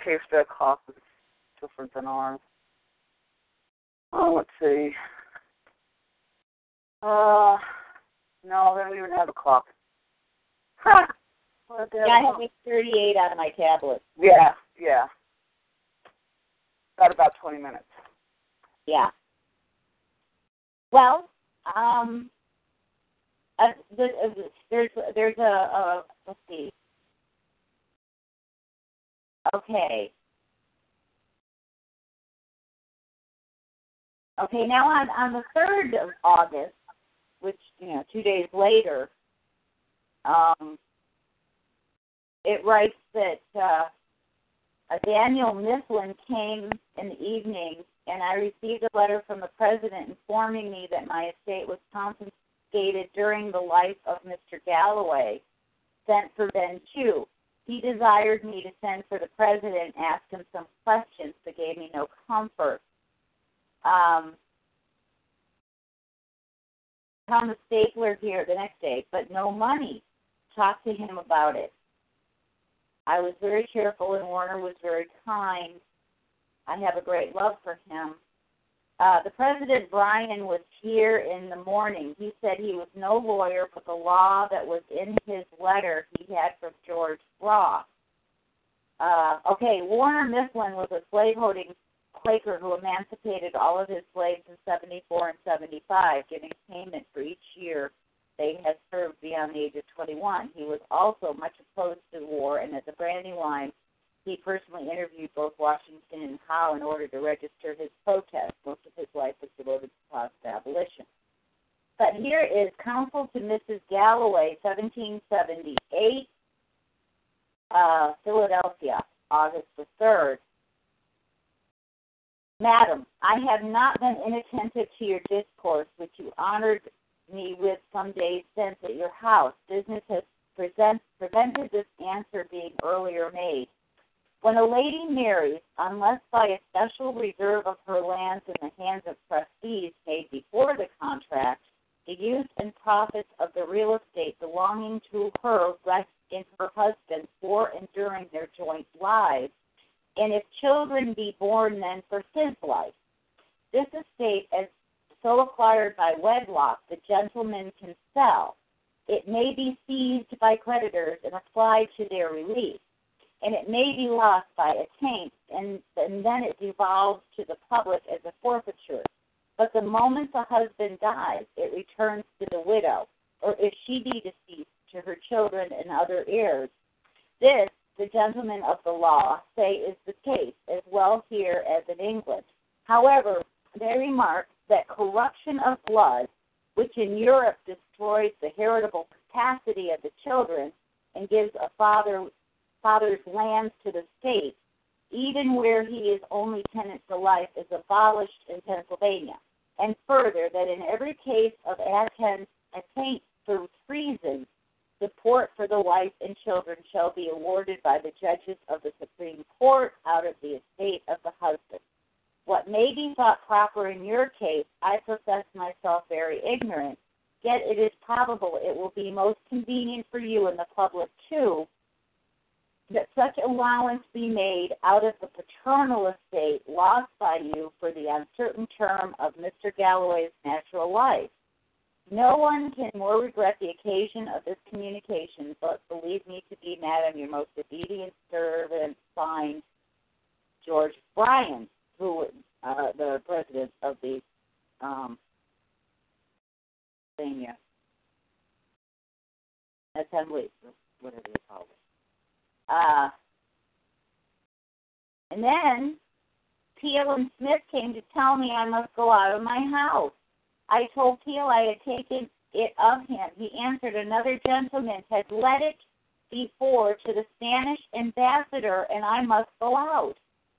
case their clock is different than ours. Oh, let's see. Uh, no, they don't even have a clock. Ha! What the Yeah, I have 38 on my tablet. Yeah, yeah. Got about 20 minutes. Yeah. Well, um, uh, the, uh, there's there's a, a let's see. Okay. Okay, now on on the third of August, which you know, two days later, um, it writes that uh, Daniel Mifflin came in the evening, and I received a letter from the president informing me that my estate was confiscated during the life of Mr. Galloway, sent for Ben Chew. He desired me to send for the president and ask him some questions, but gave me no comfort. Um, Thomas Stapler here the next day, but no money. Talk to him about it. I was very careful, and Warner was very kind. I have a great love for him. Uh, the president Bryan was here in the morning. He said he was no lawyer, but the law that was in his letter he had from George Ross. Uh, okay, Warner Mifflin was a slaveholding Quaker who emancipated all of his slaves in 74 and 75, giving payment for each year they had served beyond the age of 21. He was also much opposed to war, and at the Brandywine, he personally interviewed both Washington and Howe in order to register his protest. Most of his life was devoted to cause of abolition. But here is Counsel to Mrs. Galloway, 1778, uh, Philadelphia, August the 3rd. Madam, I have not been inattentive to your discourse, which you honored me with some days since at your house. Business has present, prevented this answer being earlier made. When a lady marries, unless by a special reserve of her lands in the hands of trustees made before the contract, the use and profits of the real estate belonging to her rest in her husband for and during their joint lives, and if children be born then for his life. This estate, as so acquired by wedlock, the gentleman can sell. It may be seized by creditors and applied to their relief and it may be lost by a taint, and, and then it devolves to the public as a forfeiture. But the moment the husband dies, it returns to the widow, or if she be deceased, to her children and other heirs. This, the gentlemen of the law say, is the case, as well here as in England. However, they remark that corruption of blood, which in Europe destroys the heritable capacity of the children and gives a father father's lands to the state, even where he is only tenant for life, is abolished in Pennsylvania. And further, that in every case of attaint for treason, support for the wife and children shall be awarded by the judges of the Supreme Court out of the estate of the husband. What may be thought proper in your case, I profess myself very ignorant, yet it is probable it will be most convenient for you and the public too that such allowance be made out of the paternal estate lost by you for the uncertain term of Mr. Galloway's natural life. No one can more regret the occasion of this communication, but believe me to be, madam, your most obedient servant, signed George Bryan, who uh, the president of the um, Assembly, whatever you call it. Uh, and then and Smith came to tell me I must go out of my house. I told Peale I had taken it of him. He answered another gentleman had let it before to the Spanish ambassador, and I must go out.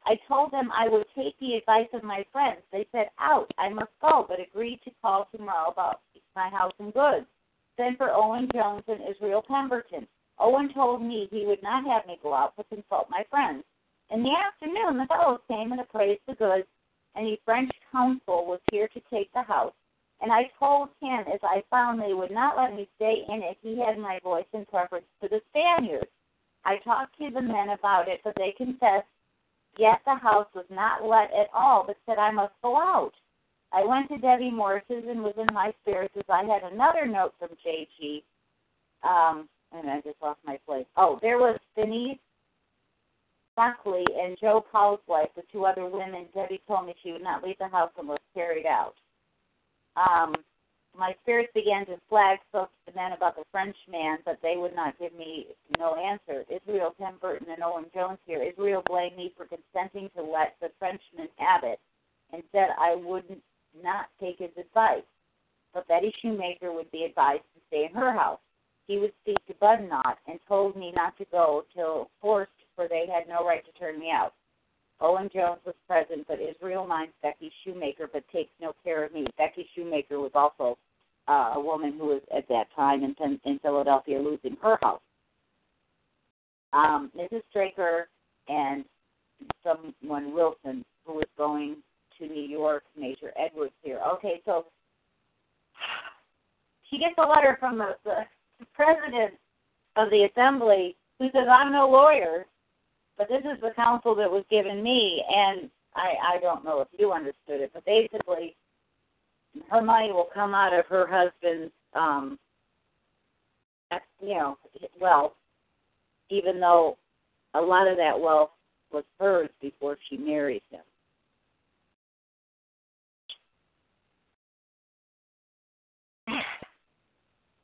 I told them I would take the advice of my friends. They said, Out, I must go, but agreed to call tomorrow about my house and goods. Then for Owen Jones and Israel Pemberton. Owen told me he would not have me go out but consult my friends. In the afternoon, the fellows came and appraised the goods, and the French consul was here to take the house. And I told him, as I found they would not let me stay in it, he had my voice in preference to the Spaniards. I talked to the men about it, but they confessed, yet the house was not let at all, but said I must go out. I went to Debbie Morris's and was in my spirits as I had another note from J.G. Um, and I just lost my place. Oh, there was Denise Buckley and Joe Powell's wife, the two other women. Debbie told me she would not leave the house unless carried out. Um, my spirits began to flag, spoke to the men about the Frenchman, but they would not give me no answer. Israel Pemberton and Owen Jones here. Israel blamed me for consenting to let the Frenchman have it, and said I wouldn't not take his advice, but Betty Shoemaker would be advised to stay in her house. He would speak to Budnot and told me not to go till forced, for they had no right to turn me out. Owen Jones was present, but Israel minds Becky Shoemaker, but takes no care of me. Becky Shoemaker was also uh, a woman who was at that time in, in Philadelphia losing her house. Um, Mrs. Straker and someone Wilson who was going to New York, Major Edwards here. Okay, so she gets a letter from the, the president of the assembly who says, I'm no lawyer, but this is the counsel that was given me, and I, I don't know if you understood it, but basically, her money will come out of her husband's, um, you know, wealth, even though a lot of that wealth was hers before she married him.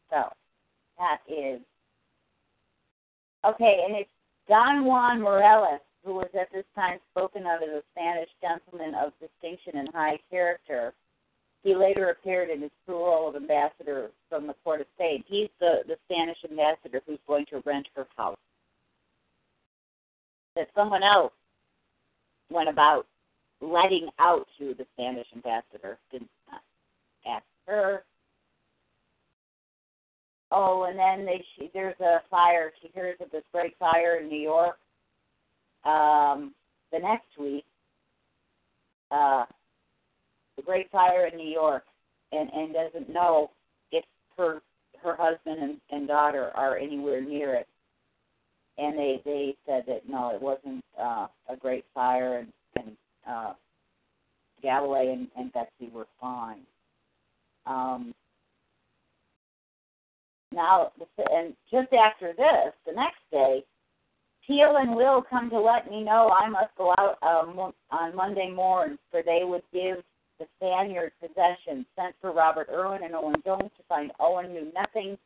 So that is okay, and it's Don Juan Miralles, who was at this time spoken of as a Spanish gentleman of distinction and high character. He later appeared in his true role of ambassador from the court of Spain. He's the, the Spanish ambassador who's going to rent her house. That someone else went about letting out to the Spanish ambassador. Didn't ask her. Oh, and then they she, there's a fire. She hears of this great fire in New York. Um, the next week, uh, the great fire in New York, and and doesn't know if her her husband and, and daughter are anywhere near it. And they they said that no, it wasn't uh, a great fire, and and uh, Galloway and, and Betsy were fine. Um, now, and just after this, the next day, Teal and Will come to let me know I must go out um, on Monday morning, for they would give the Spaniard possession sent for Robert Irwin and Owen Jones to find Owen knew nothing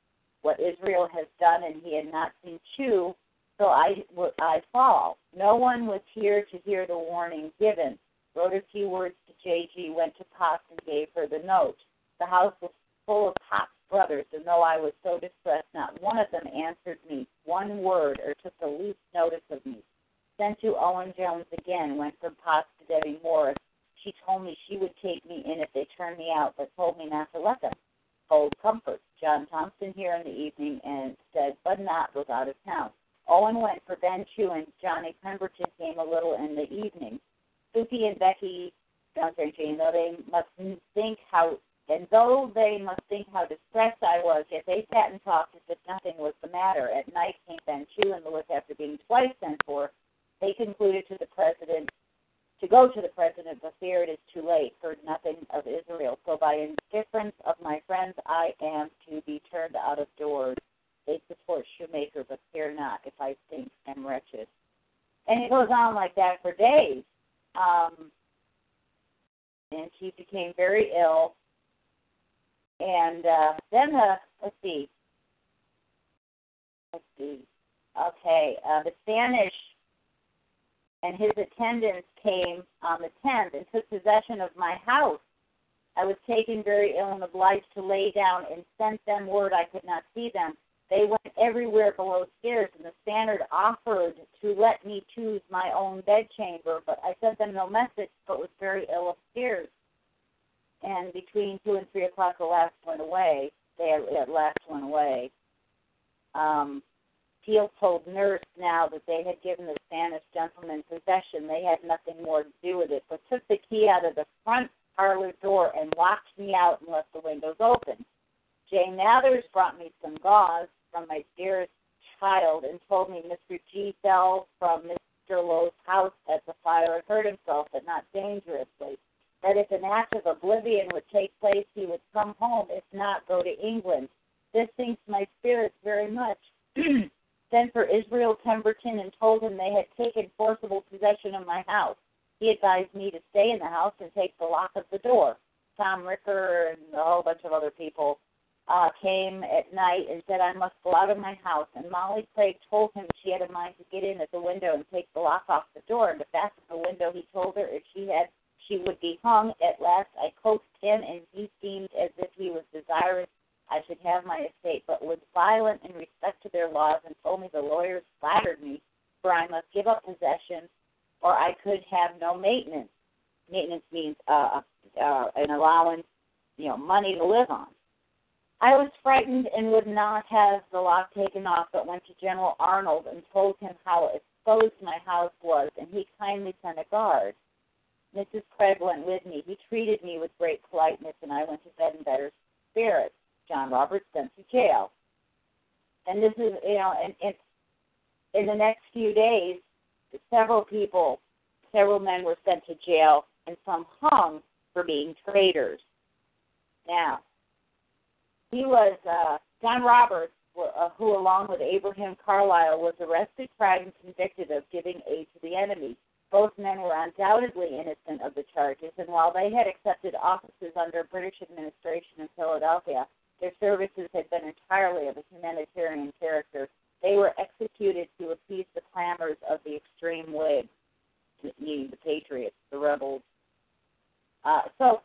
what Israel has done, and he had not seen Chew, so I, I fall. No one was here to hear the warning given. Wrote a few words to J.G., went to Potts and gave her the note. The house was full of Potts brothers, and though I was so distressed, not one of them answered me one word or took the least notice of me. Sent to Owen Jones again, went from Potts to Debbie Morris. She told me she would take me in if they turned me out, but told me not to let them. Old comfort. John Thompson here in the evening and said Bud Knott was out of town. Owen went for Ben Chew and Johnny Pemberton came a little in the evening. Suki and Becky, don't Jane, though they must think how and though they must think how distressed I was, yet they sat and talked as if nothing was the matter. At night came Ben Chew and Lewis after being twice sent for. They concluded to the president to go to the president, but fear it is too late. Heard nothing of Israel. So by indifference of my friends, I am to be turned out of doors. They support Shoemaker, but fear not if I think am wretched. And it goes on like that for days. Um, and she became very ill and uh, then the let's see, let's see. Okay, uh, the Spanish and his attendants came on the 10th and took possession of my house. I was taken very ill and obliged to lay down and sent them word I could not see them. They went everywhere below stairs, and the Spaniard offered to let me choose my own bedchamber, but I sent them no message, but was very ill upstairs and between two and three o'clock, the last went away. They at last went away. Um, Teal told nurse now that they had given the Spanish gentleman possession. They had nothing more to do with it, but took the key out of the front parlor door and locked me out and left the windows open. Jane Mathers brought me some gauze from my dearest child and told me Mr. G fell from Mr. Lowe's house at the fire and hurt himself, but not dangerously that if an act of oblivion would take place, he would come home, if not, go to England. This sinks my spirits very much. Sent for Israel Pemberton and told him they had taken forcible possession of my house. He advised me to stay in the house and take the lock of the door. Tom Ricker and a whole bunch of other people uh, came at night and said I must go out of my house. And Molly Craig told him she had a mind to get in at the window and take the lock off the door and to fasten the window. He told her if she had she would be hung. At last I coaxed him, and he seemed as if he was desirous I should have my estate, but was violent in respect to their laws, and told me the lawyers flattered me, for I must give up possession, or I could have no maintenance. Maintenance means uh, uh, an allowance, you know, money to live on. I was frightened and would not have the lock taken off, but went to General Arnold and told him how exposed my house was, and he kindly sent a guard. Mrs. Craig went with me. He treated me with great politeness, and I went to bed in better spirits. John Roberts sent to jail. And this is, you know, and it's in the next few days, several people, several men were sent to jail, and some hung for being traitors. Now, he was uh, John Roberts, uh, who, along with Abraham Carlisle, was arrested, tried, and convicted of giving aid to the enemy. Both men were undoubtedly innocent of the charges, and while they had accepted offices under British administration in Philadelphia, their services had been entirely of a humanitarian character. They were executed to appease the clamors of the extreme Whigs, meaning the Patriots, the rebels. Uh, so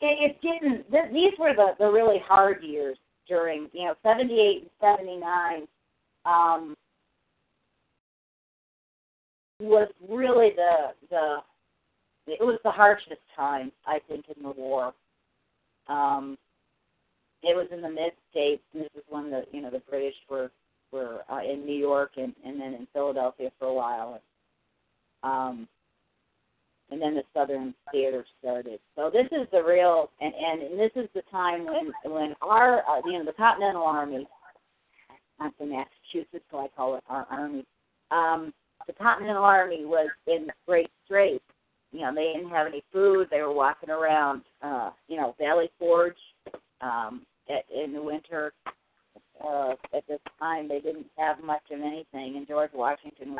it, it didn't. Th- these were the the really hard years during you know 78 and 79. Um, was really the the it was the harshest time I think in the war. Um, it was in the mid states, and this is when the you know the British were were uh, in New York and and then in Philadelphia for a while. Um, and then the Southern Theater started. So this is the real, and and, and this is the time when when our uh, you know the Continental Army, I'm from Massachusetts, so I call it our army. Um, the Continental Army was in great straits. You know, they didn't have any food. They were walking around, uh, you know, Valley Forge um, at, in the winter. Uh, at this time, they didn't have much of anything, and George Washington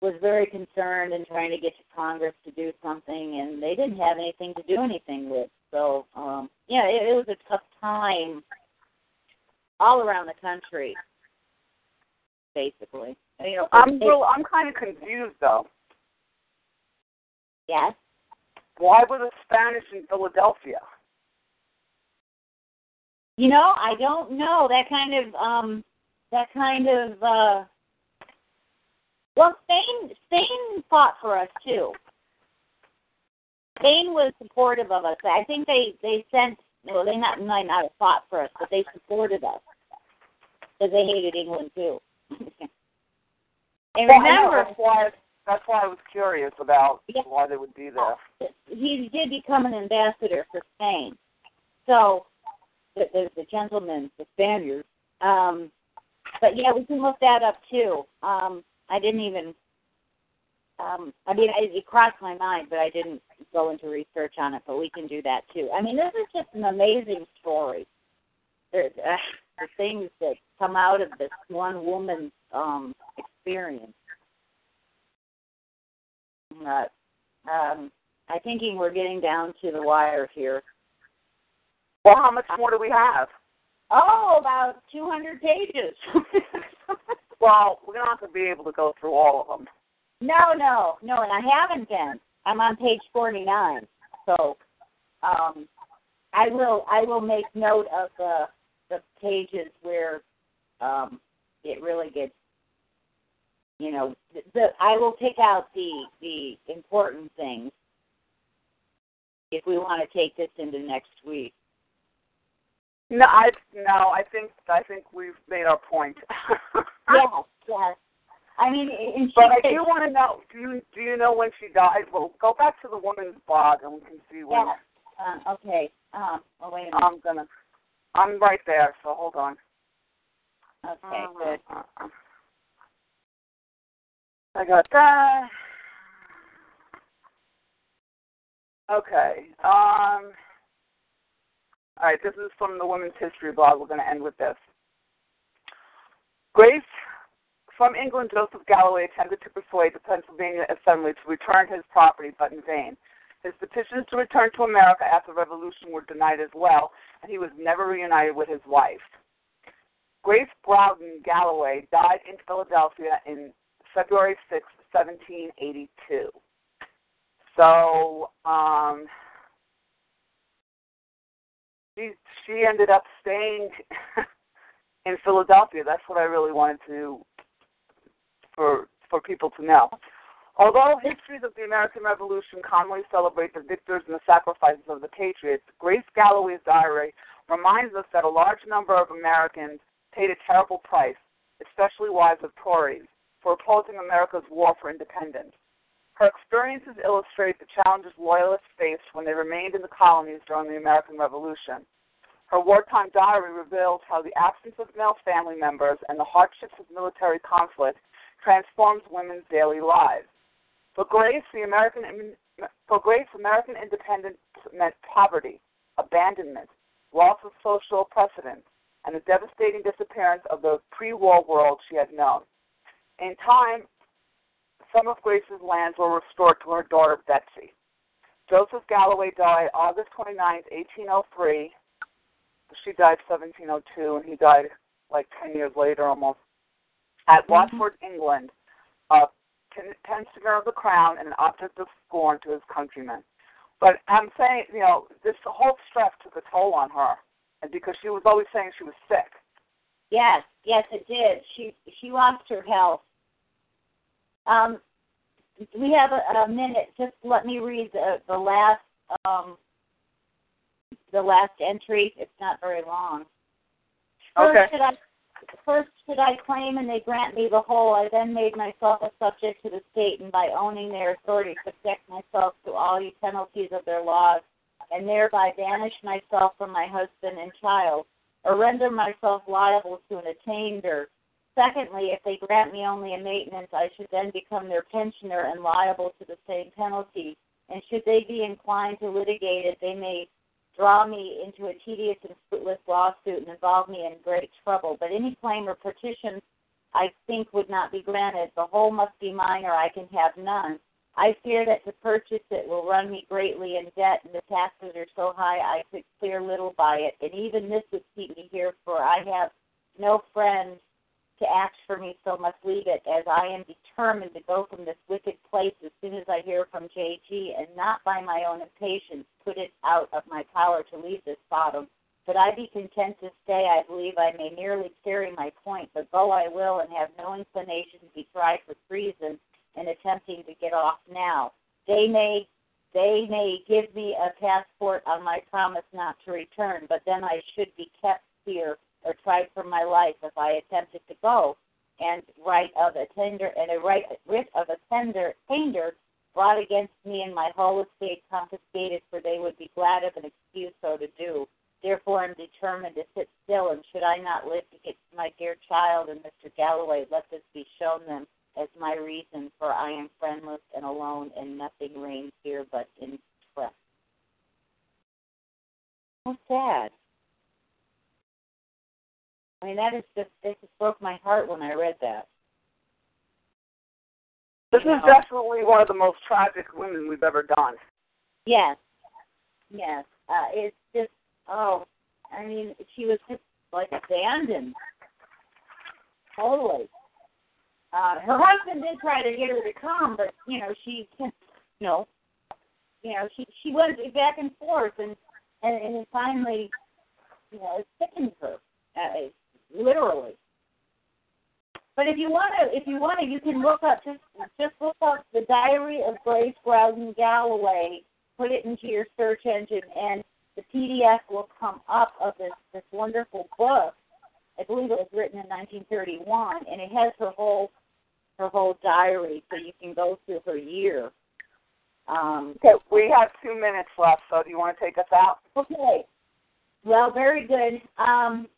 was very concerned and trying to get to Congress to do something, and they didn't have anything to do anything with. So, um, yeah, it, it was a tough time all around the country, basically. You know, I'm real, I'm kind of confused though. Yes. Why were the Spanish in Philadelphia? You know, I don't know. That kind of um that kind of uh well Spain Spain fought for us too. Spain was supportive of us. I think they they sent well they not might not have fought for us, but they supported us because they hated England too. and Well, remember, that's why that's why I was curious about Yeah. why they would be there. he did become an ambassador for Spain. So the, the, the gentlemen, the Spaniards. Um, but yeah, we can look that up too. Um, I didn't even. Um, I mean, it, it crossed my mind, but I didn't go into research on it. But we can do that too. I mean, this is just an amazing story. The, uh, the things that come out of this one woman's um, experience. Uh, um, I'm thinking we're getting down to the wire here. Well, how much more do we have? Oh, about 200 pages. Well, we're not going to be able to go through all of them. no, no, no, and I haven't been. I'm on page 49. So, um, I will I will make note of the the pages where um, it really gets. You know, the, the I will pick out the the important things if we want to take this into next week. No, I no, I think I think we've made our point. Yes, yes. I mean, but I do want to know. Do you do you know when she died? Well, go back to the woman's blog and we can see when. Yes. Uh, okay. Um, oh, wait a minute. I'm gonna. I'm right there. So hold on. okay, good. I got that. Okay. Um. All right. This is from the Women's History blog. We're going to end with this. Grace from England, Joseph Galloway attempted to persuade the Pennsylvania Assembly to return his property, but in vain. His petitions to return to America after the Revolution were denied as well, and he was never reunited with his wife. Grace Growdon Galloway died in Philadelphia in February 6, 1782. So, um, she she ended up staying in Philadelphia. That's what I really wanted to for for people to know. Although histories of the American Revolution commonly celebrate the victors and the sacrifices of the patriots, Grace Galloway's diary reminds us that a large number of Americans paid a terrible price, especially wives of Tories, for opposing America's war for independence. Her experiences illustrate the challenges loyalists faced when they remained in the colonies during the American Revolution. Her wartime diary reveals how the absence of male family members and the hardships of military conflict transforms women's daily lives. For Grace, the American for Grace, American independence meant poverty, abandonment, loss of social precedence, and the devastating disappearance of the pre-war world she had known. In time, some of Grace's lands were restored to her daughter Betsy. Joseph Galloway died August 29, 1803. She died 1702, and he died like 10 years later almost, at mm-hmm. Watford, England, a pensioner of the crown and an object of scorn to his countrymen. But I'm saying, you know, this whole stress took a toll on her, and because she was always saying she was sick. Yes, yes, it did. She she lost her health um, we have a, a minute. Just let me read the, the last um, the last entry. It's not very long. First, okay. should I, first should I claim and they grant me the whole, I then made myself a subject to the state, and by owning their authority, subject myself to all the penalties of their laws, and thereby banish myself from my husband and child, or render myself liable to an attainder Secondly, if they grant me only a maintenance, I should then become their pensioner and liable to the same penalty. And should they be inclined to litigate it, they may draw me into a tedious and fruitless lawsuit and involve me in great trouble. But any claim or petition I think would not be granted. The whole must be mine or I can have none. I fear that to purchase it will run me greatly in debt, and the taxes are so high I could clear little by it. And even this would keep me here, for I have no friends to act for me, so must leave it, as I am determined to go from this wicked place as soon as I hear from J.G., and not by my own impatience put it out of my power to leave this bottom. But I be content to stay, I believe I may nearly carry my point, but go I will, and have no inclination to be tried for treason in attempting to get off now. They may they may give me a passport on my promise not to return, but then I should be kept here or tried for my life if I attempted to go, and right of a tender and a right writ of attender tender brought against me and my whole estate confiscated, for they would be glad of an excuse so to do. Therefore, I'm determined to sit still, and should I not live to get my dear child and Mr. Galloway, let this be shown them as my reason, for I am friendless and alone, and nothing reigns here but in trust. How sad. I mean, that is just it just broke my heart when I read that. This is definitely one of the most tragic women we've ever done. Yes, yes. Uh, it's just oh, I mean, she was just like abandoned, totally. Uh, her husband did try to get her to come, but you know she, you know, you know she she went back and forth, and and, and finally, you know, it sickened her. Uh, literally. But if you want to, if you want to, you can look up just just look up the Diary of Grace Growdon Galloway. Put it into your search engine, and the PDF will come up of this this wonderful book. I believe it was written in 1931, and it has her whole her whole diary, so you can go through her year. Um, okay, we have two minutes left, so do you want to take us out? Okay. Well, very good. Um,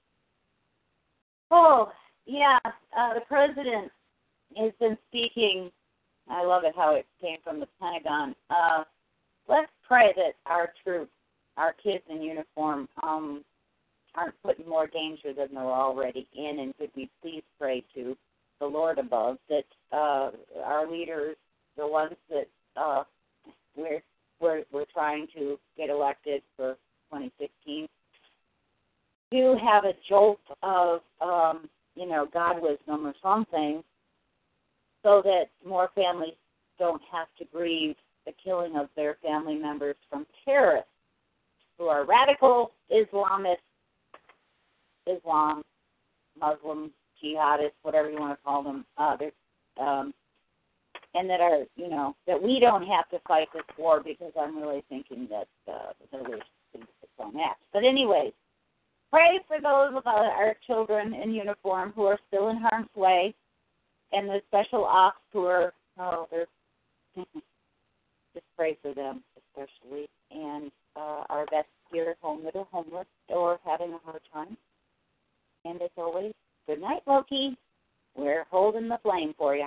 Oh, yeah. Uh, the president has been speaking. I love it how it came from the Pentagon. Uh, let's pray that our troops, our kids in uniform, um, aren't put in more danger than they're already in. And could we please pray to the Lord above that uh, our leaders, the ones that uh, we're, we're we're trying to get elected for 2016, do have a jolt of, um, you know, God wisdom or something, so that more families don't have to grieve the killing of their family members from terrorists. who are radical Islamists, Islam, Muslims, jihadists, whatever you want to call them. Uh, um, and that are, you know, that we don't have to fight this war because I'm really thinking that uh, the Middle East is its own act. But anyways, pray for those of our children in uniform who are still in harm's way, and the special ops who are, oh, they're just pray for them especially, and uh, our vets here at home that are homeless or having a hard time. And as always, good night, Loki. We're holding the flame for you.